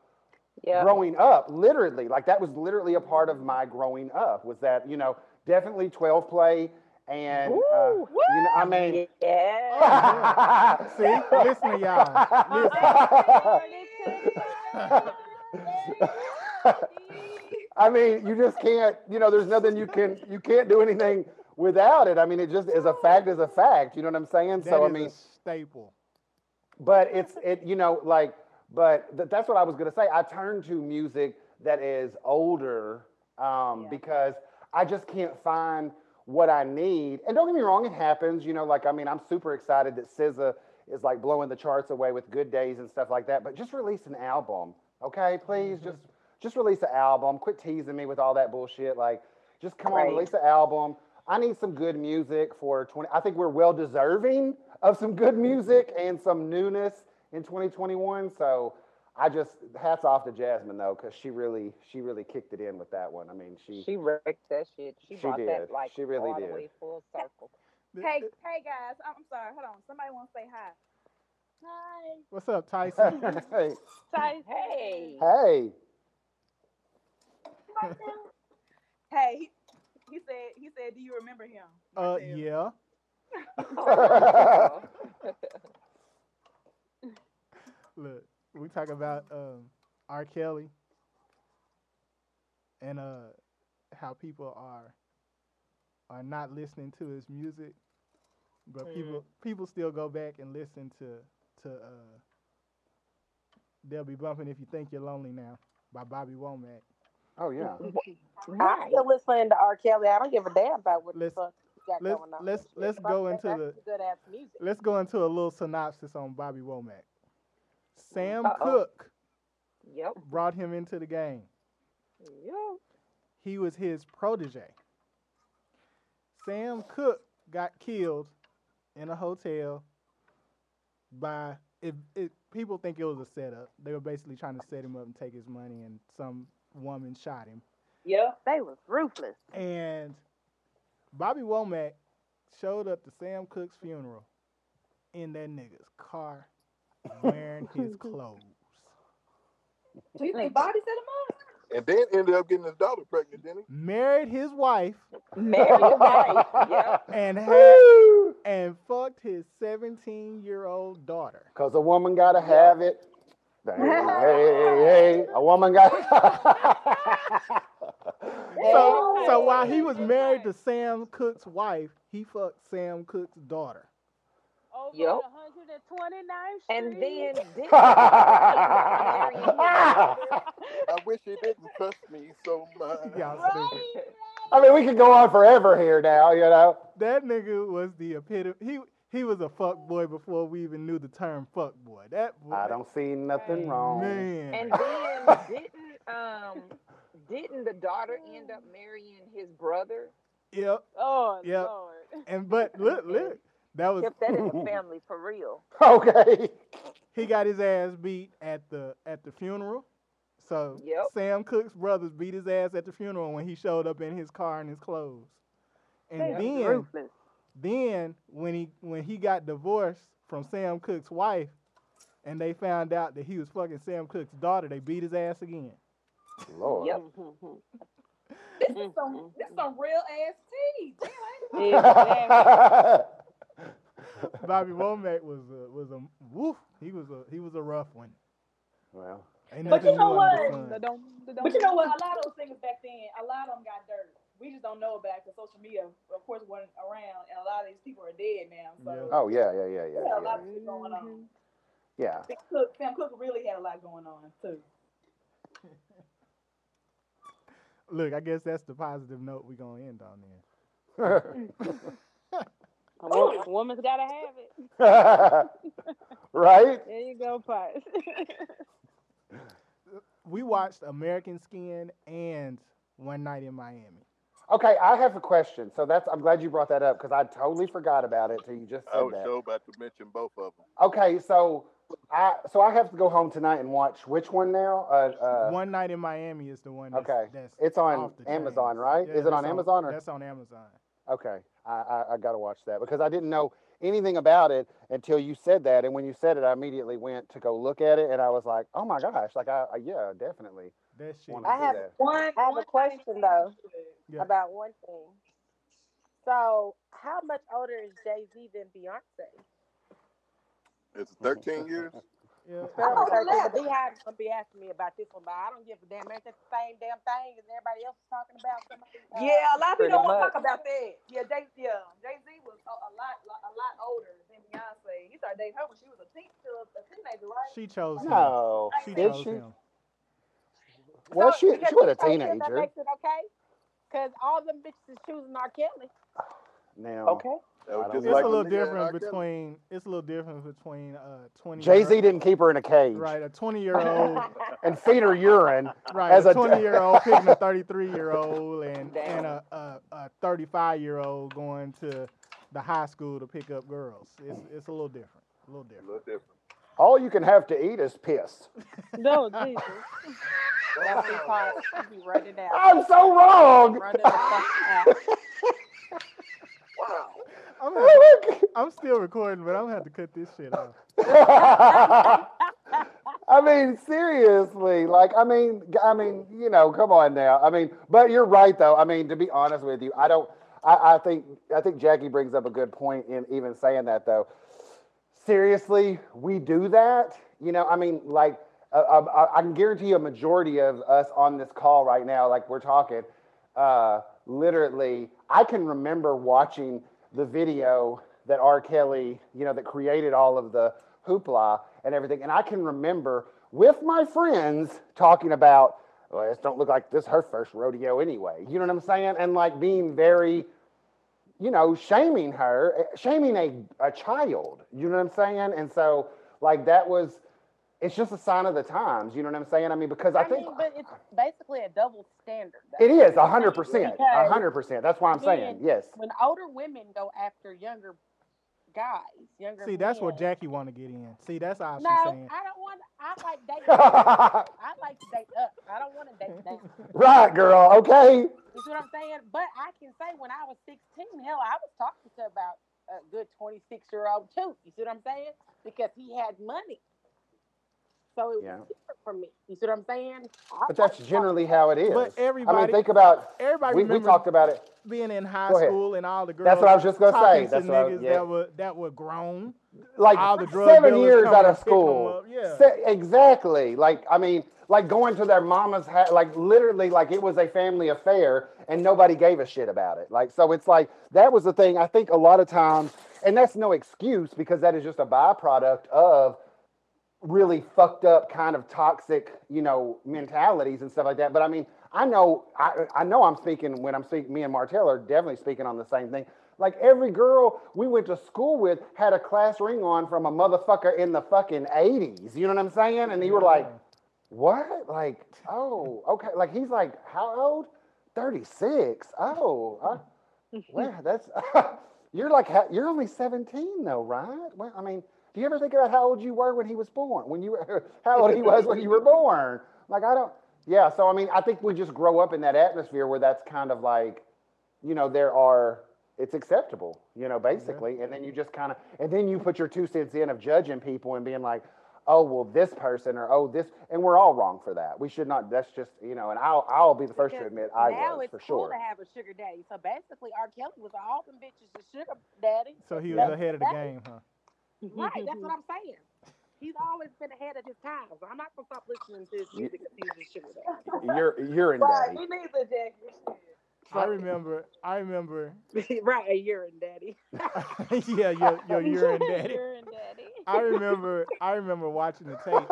Yeah. growing up. Literally, like that was literally a part of my growing up. Was that you know definitely 12 play and uh, you know I mean. Yeah. See, listen to y'all. Listen. I mean, you just can't, you know, there's nothing you can, you can't do anything without it. I mean, it just is a fact is a fact. You know what I'm saying? That so, I mean, a staple. But it's, it, you know, like, but th- that's what I was going to say. I turn to music that is older um, Yeah. because I just can't find what I need. And don't get me wrong, it happens. You know, like, I mean, I'm super excited that SZA is like blowing the charts away with Good Days and stuff like that. But just release an album, okay? Please, just just release an album. Quit teasing me with all that bullshit. Like, just come on, release an album. I need some good music for 20. I think we're well deserving of some good music and some newness in 2021. So I just hats off to Jazmine though, because she really she really kicked it in with that one. I mean, she, She wrecked that shit. She, She brought did. that like She really all did. the way full circle. Hey, hey guys. I'm I'm sorry. Hold on. Somebody want to say hi. Hi. What's up, Tyson? hey, Tyson. Hey. hey, Hey. He, he said. He said. Do you remember him? uh, Martell. yeah. Look, we talk about um, R. Kelly and uh how people are are not listening to his music, but people people still go back and listen to to uh they'll be bumping if you think you're lonely now by Bobby Womack. Oh yeah. I'm still listening to R. Kelly. I don't give a damn about what Let's- the fuck got let's- going on. let's- let's go into the- good ass music. Let's go into a little synopsis on Bobby Womack. Sam Uh-oh. Cooke Yep. brought him into the game. Yep. he was his protege. Sam Cooke got killed in a hotel by it, it people think it was a setup. They were basically trying to set him up and take his money and some woman shot him. Yeah. They was ruthless. And Bobby Womack showed up to Sam Cooke's funeral in that nigga's car wearing his clothes. Do you think Bobby set him up? And then ended up getting his daughter pregnant, didn't he? Married his wife Married wife. Yep. and had and fucked his 17 year old daughter. Cause a woman gotta have it. Hey, hey, hey, a woman got. So, so while he was married to Sam Cooke's wife, he fucked Sam Cooke's daughter. Over Yep. 129th And then did I wish he didn't trust me so much. Y'all stupid. I mean, we could go on forever here now, you know. That nigga was the epitome. He he was a fuck boy before we even knew the term fuck boy. That boy, I don't see nothing wrong. man. and then didn't um didn't the daughter end up mm. marrying his brother? yep. Oh, Yep. Lord. And but look, look, that was Kept that in the family for real. Okay. he got his ass beat at the at the funeral. So Yep. Sam Cooke's brothers beat his ass at the funeral when he showed up in his car and his clothes. And They was then ruthless. then when he when he got divorced from Sam Cooke's wife and they found out that he was fucking Sam Cooke's daughter, they beat his ass again. Lord. Yep. This is some this is some real ass tea. Damn, I ain't Exactly. Bobby Womack was a was a woof. He was a he was a rough one. well, Ain't But you know new under the what? sun. Da-dum, da-dum. But you know what? A lot of those things back then, a lot of them got dirt. We just don't know about because social media, of course, wasn't around, and a lot of these people are dead now. So Yeah. oh yeah, yeah, yeah, we yeah, had a yeah. lot of shit going on. yeah. Sam Cooke, Sam Cooke really had a lot going on too. Look, I guess that's the positive note we're gonna end on then. A woman's got to have it. right? There you go, Pies. We watched American Skin and One Night in Miami. Okay, I have a question. So that's I'm glad you brought that up because I totally forgot about it till you just I was oh, that. sure about to mention both of them. Okay, so I so I have to go home tonight and watch which one now? Uh, uh, One Night in Miami is the one that's, Okay. that's It's on Amazon, chains. right? Yeah, Is it on that's Amazon or- That's on Amazon. Okay, I, I, I got to watch that because I didn't know anything about it until you said that, and when you said it, I immediately went to go look at it, and I was like, oh my gosh, like I, I yeah, definitely. That shit. I have that. One, I have a question, though. Yeah. about one thing. So, how much older is Jay Z than Beyonce? It's 13 years. Yeah. Well, Oh, 13. The eleven. Beyhive's gonna be asking me about this one, but I don't give a damn. Ain't that the same damn thing as everybody else is talking about? Somebody, uh, Yeah, a lot of people don't want to talk about that. Yeah, Jay, yeah, Jay Z was a, a lot, a lot older than Beyonce. He started dating her when she was a, teen, still a teenager, right? She chose him. No, She did chose she? him. Well, So, she she was a chose him, That teenager. makes it okay. Cause all them bitches is choosing R. Kelly. Now, Okay. That was I don't just know. It's like a little when different R. Kelly. between. It's a little different between uh twenty. Jay Z didn't keep her in a cage Right, a twenty year old. and feed her urine. Right, As a a- twenty year old picking a thirty three year old and and a a, a thirty five year old going to the high school to pick up girls. It's it's a little different. A little different, A little different. All you can have to eat is piss. no, Jesus. That's the part. You be running out. I'm so wrong. Running the fuck out. Wow. I'm gonna- I'm still recording, but I'm gonna have to cut this shit off. I mean, seriously, like, I mean, I mean, you know, come on now. I mean, but you're right though. I mean, to be honest with you, I don't. I, I think I think Jackie brings up a good point in even saying that though. Seriously, we do that. You know, I mean, like, uh, I, I can guarantee you a majority of us on this call right now, like we're talking, uh, literally, I can remember watching the video that R. Kelly, you know, that created all of the hoopla and everything. And I can remember with my friends talking about, well, this don't look like this her first rodeo anyway. You know what I'm saying? And like being very, you know, shaming her, shaming a, a child. You know what I'm saying? And so like that was it's just a sign of the times. You know what I'm saying? I mean, because I, I think mean, but it's basically a double standard. though. it is a hundred percent, a hundred percent. That's why I'm saying when- yes. When older women go after younger guys, younger See, that's what Jackie want to get in. See, that's how she's No, saying. I don't want. I like dating. I like to date up. I don't want to date down. Right, girl. Okay. You see what I'm saying? But I can say when I was 16, hell, I was talking to about a good 26 year old too. You see what I'm saying? Because he had money. So it was Yeah. different for me. You see what I'm saying? I- But that's generally how it is. But I everybody, mean, think about everybody we, we talked about it. being in high school and all the girls. That's what I was just gonna say. That's what I was- yeah. that were that were grown. Like all the drug seven years out of school. yeah. Se- exactly. Like I mean, like going to their mama's house, like literally, like it was a family affair, and nobody gave a shit about it. Like so, it's like that was the thing. I think a lot of times, and that's no excuse because that is just a byproduct of really fucked up kind of toxic, you know, mentalities and stuff like that. But I mean, I know, I, I know I'm speaking when I'm speaking, me and Martell are definitely speaking on the same thing. Like every girl we went to school with had a class ring on from a motherfucker in the fucking 80s. You know what I'm saying? And you were like, what? Like, oh, okay. Like he's like, how old? 36. Oh, uh, well, that's, you're like, you're only 17 though, right? Well, I mean, do you ever think about how old you were when he was born? When you were, how old he was when you were born? Like, I don't, yeah. So, I mean, I think we just grow up in that atmosphere where that's kind of like, you know, there are, it's acceptable, you know, basically. And then you just kind of, and then you put your two cents in of judging people and being like, oh, well, this person or oh, this, and we're all wrong for that. We should not, that's just, you know, and I'll, I'll be the first to admit I now was it's for cool sure. to have a sugar daddy. So basically, R. Kelly was all them bitches a sugar daddy. So he was That- ahead of the that- game, huh? Right, that's what I'm saying. He's always been ahead of his time. So I'm not gonna stop listening to his music because he's a sugar daddy. You're, you're in Right, daddy. me neither, Jackie. I remember. I remember. right, a urine daddy. yeah, your your urine daddy. urine daddy. I remember. I remember watching the tape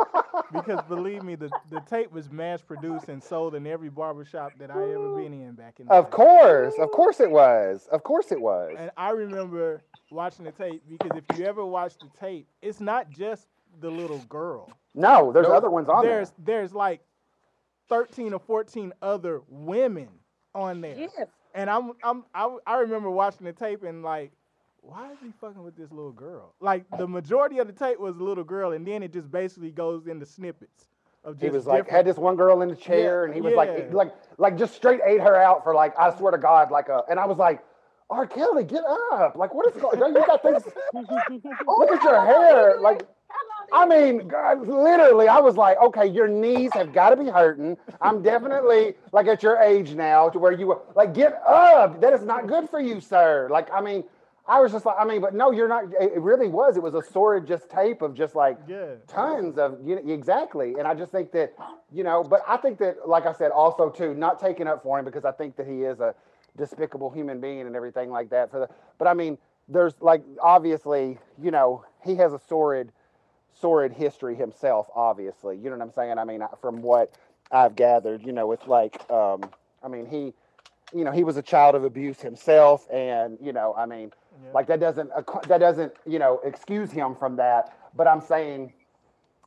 because believe me, the the tape was mass produced and sold in every barbershop that I ever been in back in. The Of day. course, of course it was. Of course it was. And I remember watching the tape because if you ever watch the tape, it's not just the little girl. No, there's Nope. other ones on there. there's there's like thirteen or fourteen other women on there. Yes. And I'm I'm I, I remember watching the tape and like, why is he fucking with this little girl? Like the majority of the tape was a little girl, and then it just basically goes into snippets of just. He was like different- had this one girl in the chair, Yeah, and he was yeah. like like like just straight ate her out for like I swear to God like a and I was like. R. Kelly, get up! Like, what is going? On? You got things. Look at your hair. Like, I mean, God, literally, I was like, okay, your knees have got to be hurting. I'm definitely like at your age now to where you were like, get up. That is not good for you, sir. Like, I mean, I was just like, I mean, but no, you're not. It really was. It was a sordid just tape of just like yeah. tons of you know, exactly. And I just think that, you know, but I think that, like I said, also too, not taking up for him because I think that he is a despicable human being and everything like that. For the, but I mean, there's like obviously, you know, he has a sordid, sordid history himself. Obviously, you know what I'm saying. I mean, from what I've gathered, you know, it's like, um, I mean, he, you know, he was a child of abuse himself, and you know, I mean, Yeah. like that doesn't that doesn't you know excuse him from that. But I'm saying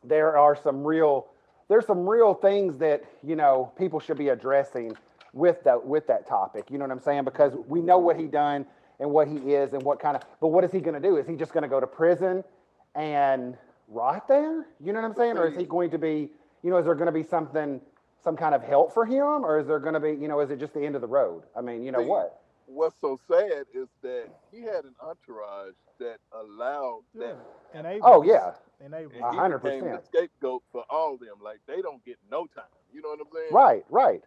there are some real there's some real things that you know people should be addressing with that with that topic. You know what I'm saying? Because we know what he done and what he is and what kind of. But what is he going to do? Is he just going to go to prison and rot there? You know what I'm saying? Or is he going to be? You know, is there going to be something, some kind of help for him, or is there going to be? You know, is it just the end of the road? I mean, you know what? What's so sad is that he had an entourage that allowed Yeah. that. Enablers. Oh yeah, Enablers. And A he hundred became the percent. scapegoat for all them. Like they don't get no time. You know what I'm saying? right, right.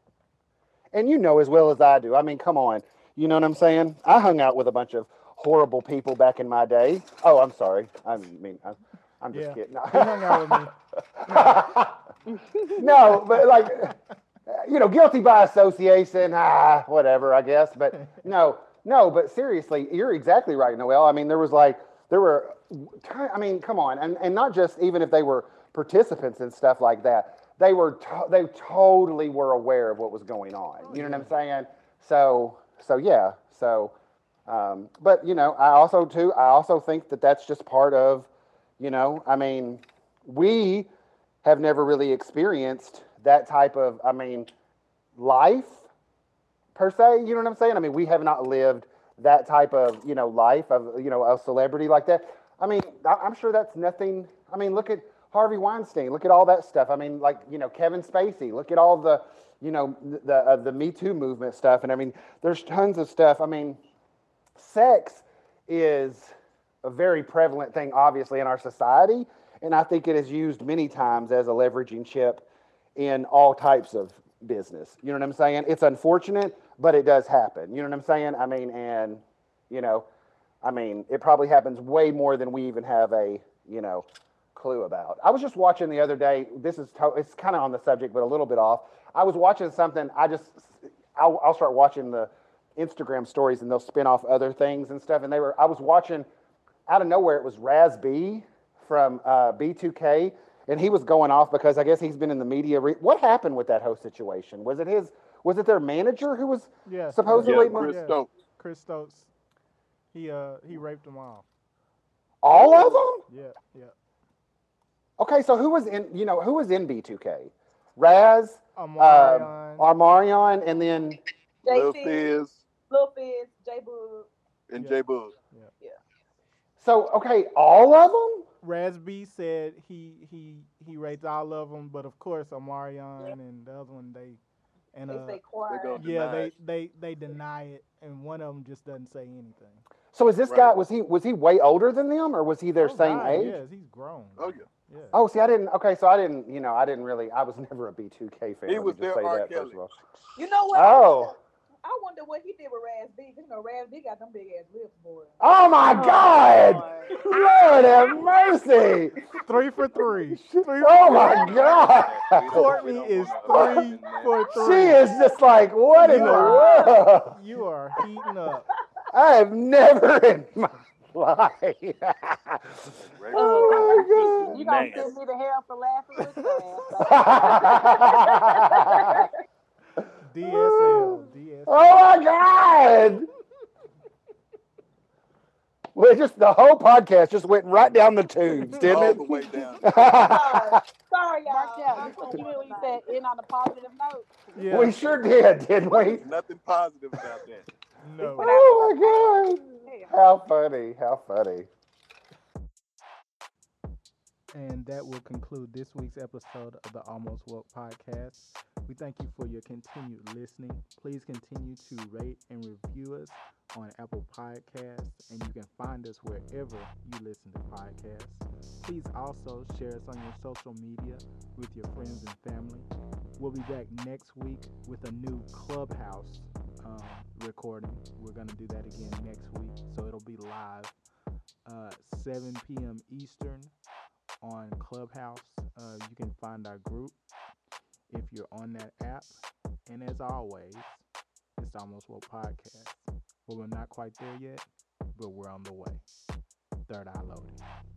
And you know as well as I do. I mean, come on. You know what I'm saying? I hung out with a bunch of horrible people back in my day. Oh, I'm sorry. I mean, I'm, I'm just Yeah. kidding. He hung out with me. no, but like, you know, guilty by association, ah, whatever, I guess. But no, no, but seriously, you're exactly right, Noel. I mean, there was like, there were, I mean, come on, and and not just even if they were participants and stuff like that, they were to- they totally were aware of what was going on. You know what I'm saying? So so yeah, so. Um, but you know, I also too, I also think that that's just part of, you know, I mean, we have never really experienced that type of, I mean, life per se. You know what I'm saying? I mean, we have not lived that type of, you know, life of, you know, a celebrity like that. I mean, I'm sure that's nothing. I mean, look at Harvey Weinstein. Look at all that stuff. I mean, like, you know, Kevin Spacey. Look at all the, you know, the uh, the Me Too movement stuff. And I mean, there's tons of stuff. I mean, sex is a very prevalent thing, obviously, in our society. And I think it is used many times as a leveraging chip in all types of business. You know what I'm saying? It's unfortunate, but it does happen. You know what I'm saying? I mean, and, you know, I mean, it probably happens way more than we even have a, you know, clue about. I was just watching the other day. This is to, it's kind of on the subject, but a little bit off. I was watching something. I just I'll, I'll start watching the Instagram stories, and they'll spin off other things and stuff. And they were I was watching out of nowhere. It was Raz B from uh, B2K, and he was going off because I guess he's been in the media. Re- what happened with that whole situation? Was it his? Was it their manager who was Yeah. supposedly Yeah, Chris Yeah. Stokes. Chris Stokes. He uh he raped them all. all of them? Yeah, yeah. Okay, so who was in? You know, who was in B2K? Raz, um, Omarion. Armarion, and then Lil JC, Fizz Lil Fizz, J Boog. and Yeah. J Boog. Yeah. So okay, all of them. Raz B said he he he rates all of them, but of course Omarion and the other one they and They uh stay quiet. They go- yeah they, they they deny it, and one of them just doesn't say anything. So is this Right. guy? Was he was he way older than them, or was he their Oh, same God, age? Yes, he's grown. Oh yeah. Yeah. Oh, see, I didn't. Okay, so I didn't. You know, I didn't really. I was never a B2K fan. He was just their say R. that Kelly. of. You know what? Oh, I wonder what he did with Raz B. 'cause You know, Raz B got them big ass lips, boy. oh my oh, God! Lord have mercy! Three for three. Three oh for Oh three. my God! We don't- we Courtney is three for three. She is just like, what in You the world? You are heating up. I have never in my life. oh my God! You God! gonna send me to hell for laughing with your ass. DSL. DSL. Oh my God! Well, just the whole podcast just went right down the tubes, didn't the it? way down. Sorry, sorry, Mark y'all. out. I'm You so you know sorry. you said end on a positive note. Yeah. We sure did, didn't we? Nothing positive about that. No. Oh my God! How funny! How funny! And that will conclude this week's episode of the Almost Woke podcast. We thank you for your continued listening. Please continue to rate and review us on Apple Podcasts, and you can find us wherever you listen to podcasts. Please also share us on your social media with your friends and family. We'll be back next week with a new Clubhouse um, recording. We're going to do that again next week, so it'll be live uh, 7 p.m. Eastern on Clubhouse. Uh, you can find our group if you're on that app. And as always, it's Almost Woke Podcast. Well, we're not quite there yet, but we're on the way. Third Eye Loading.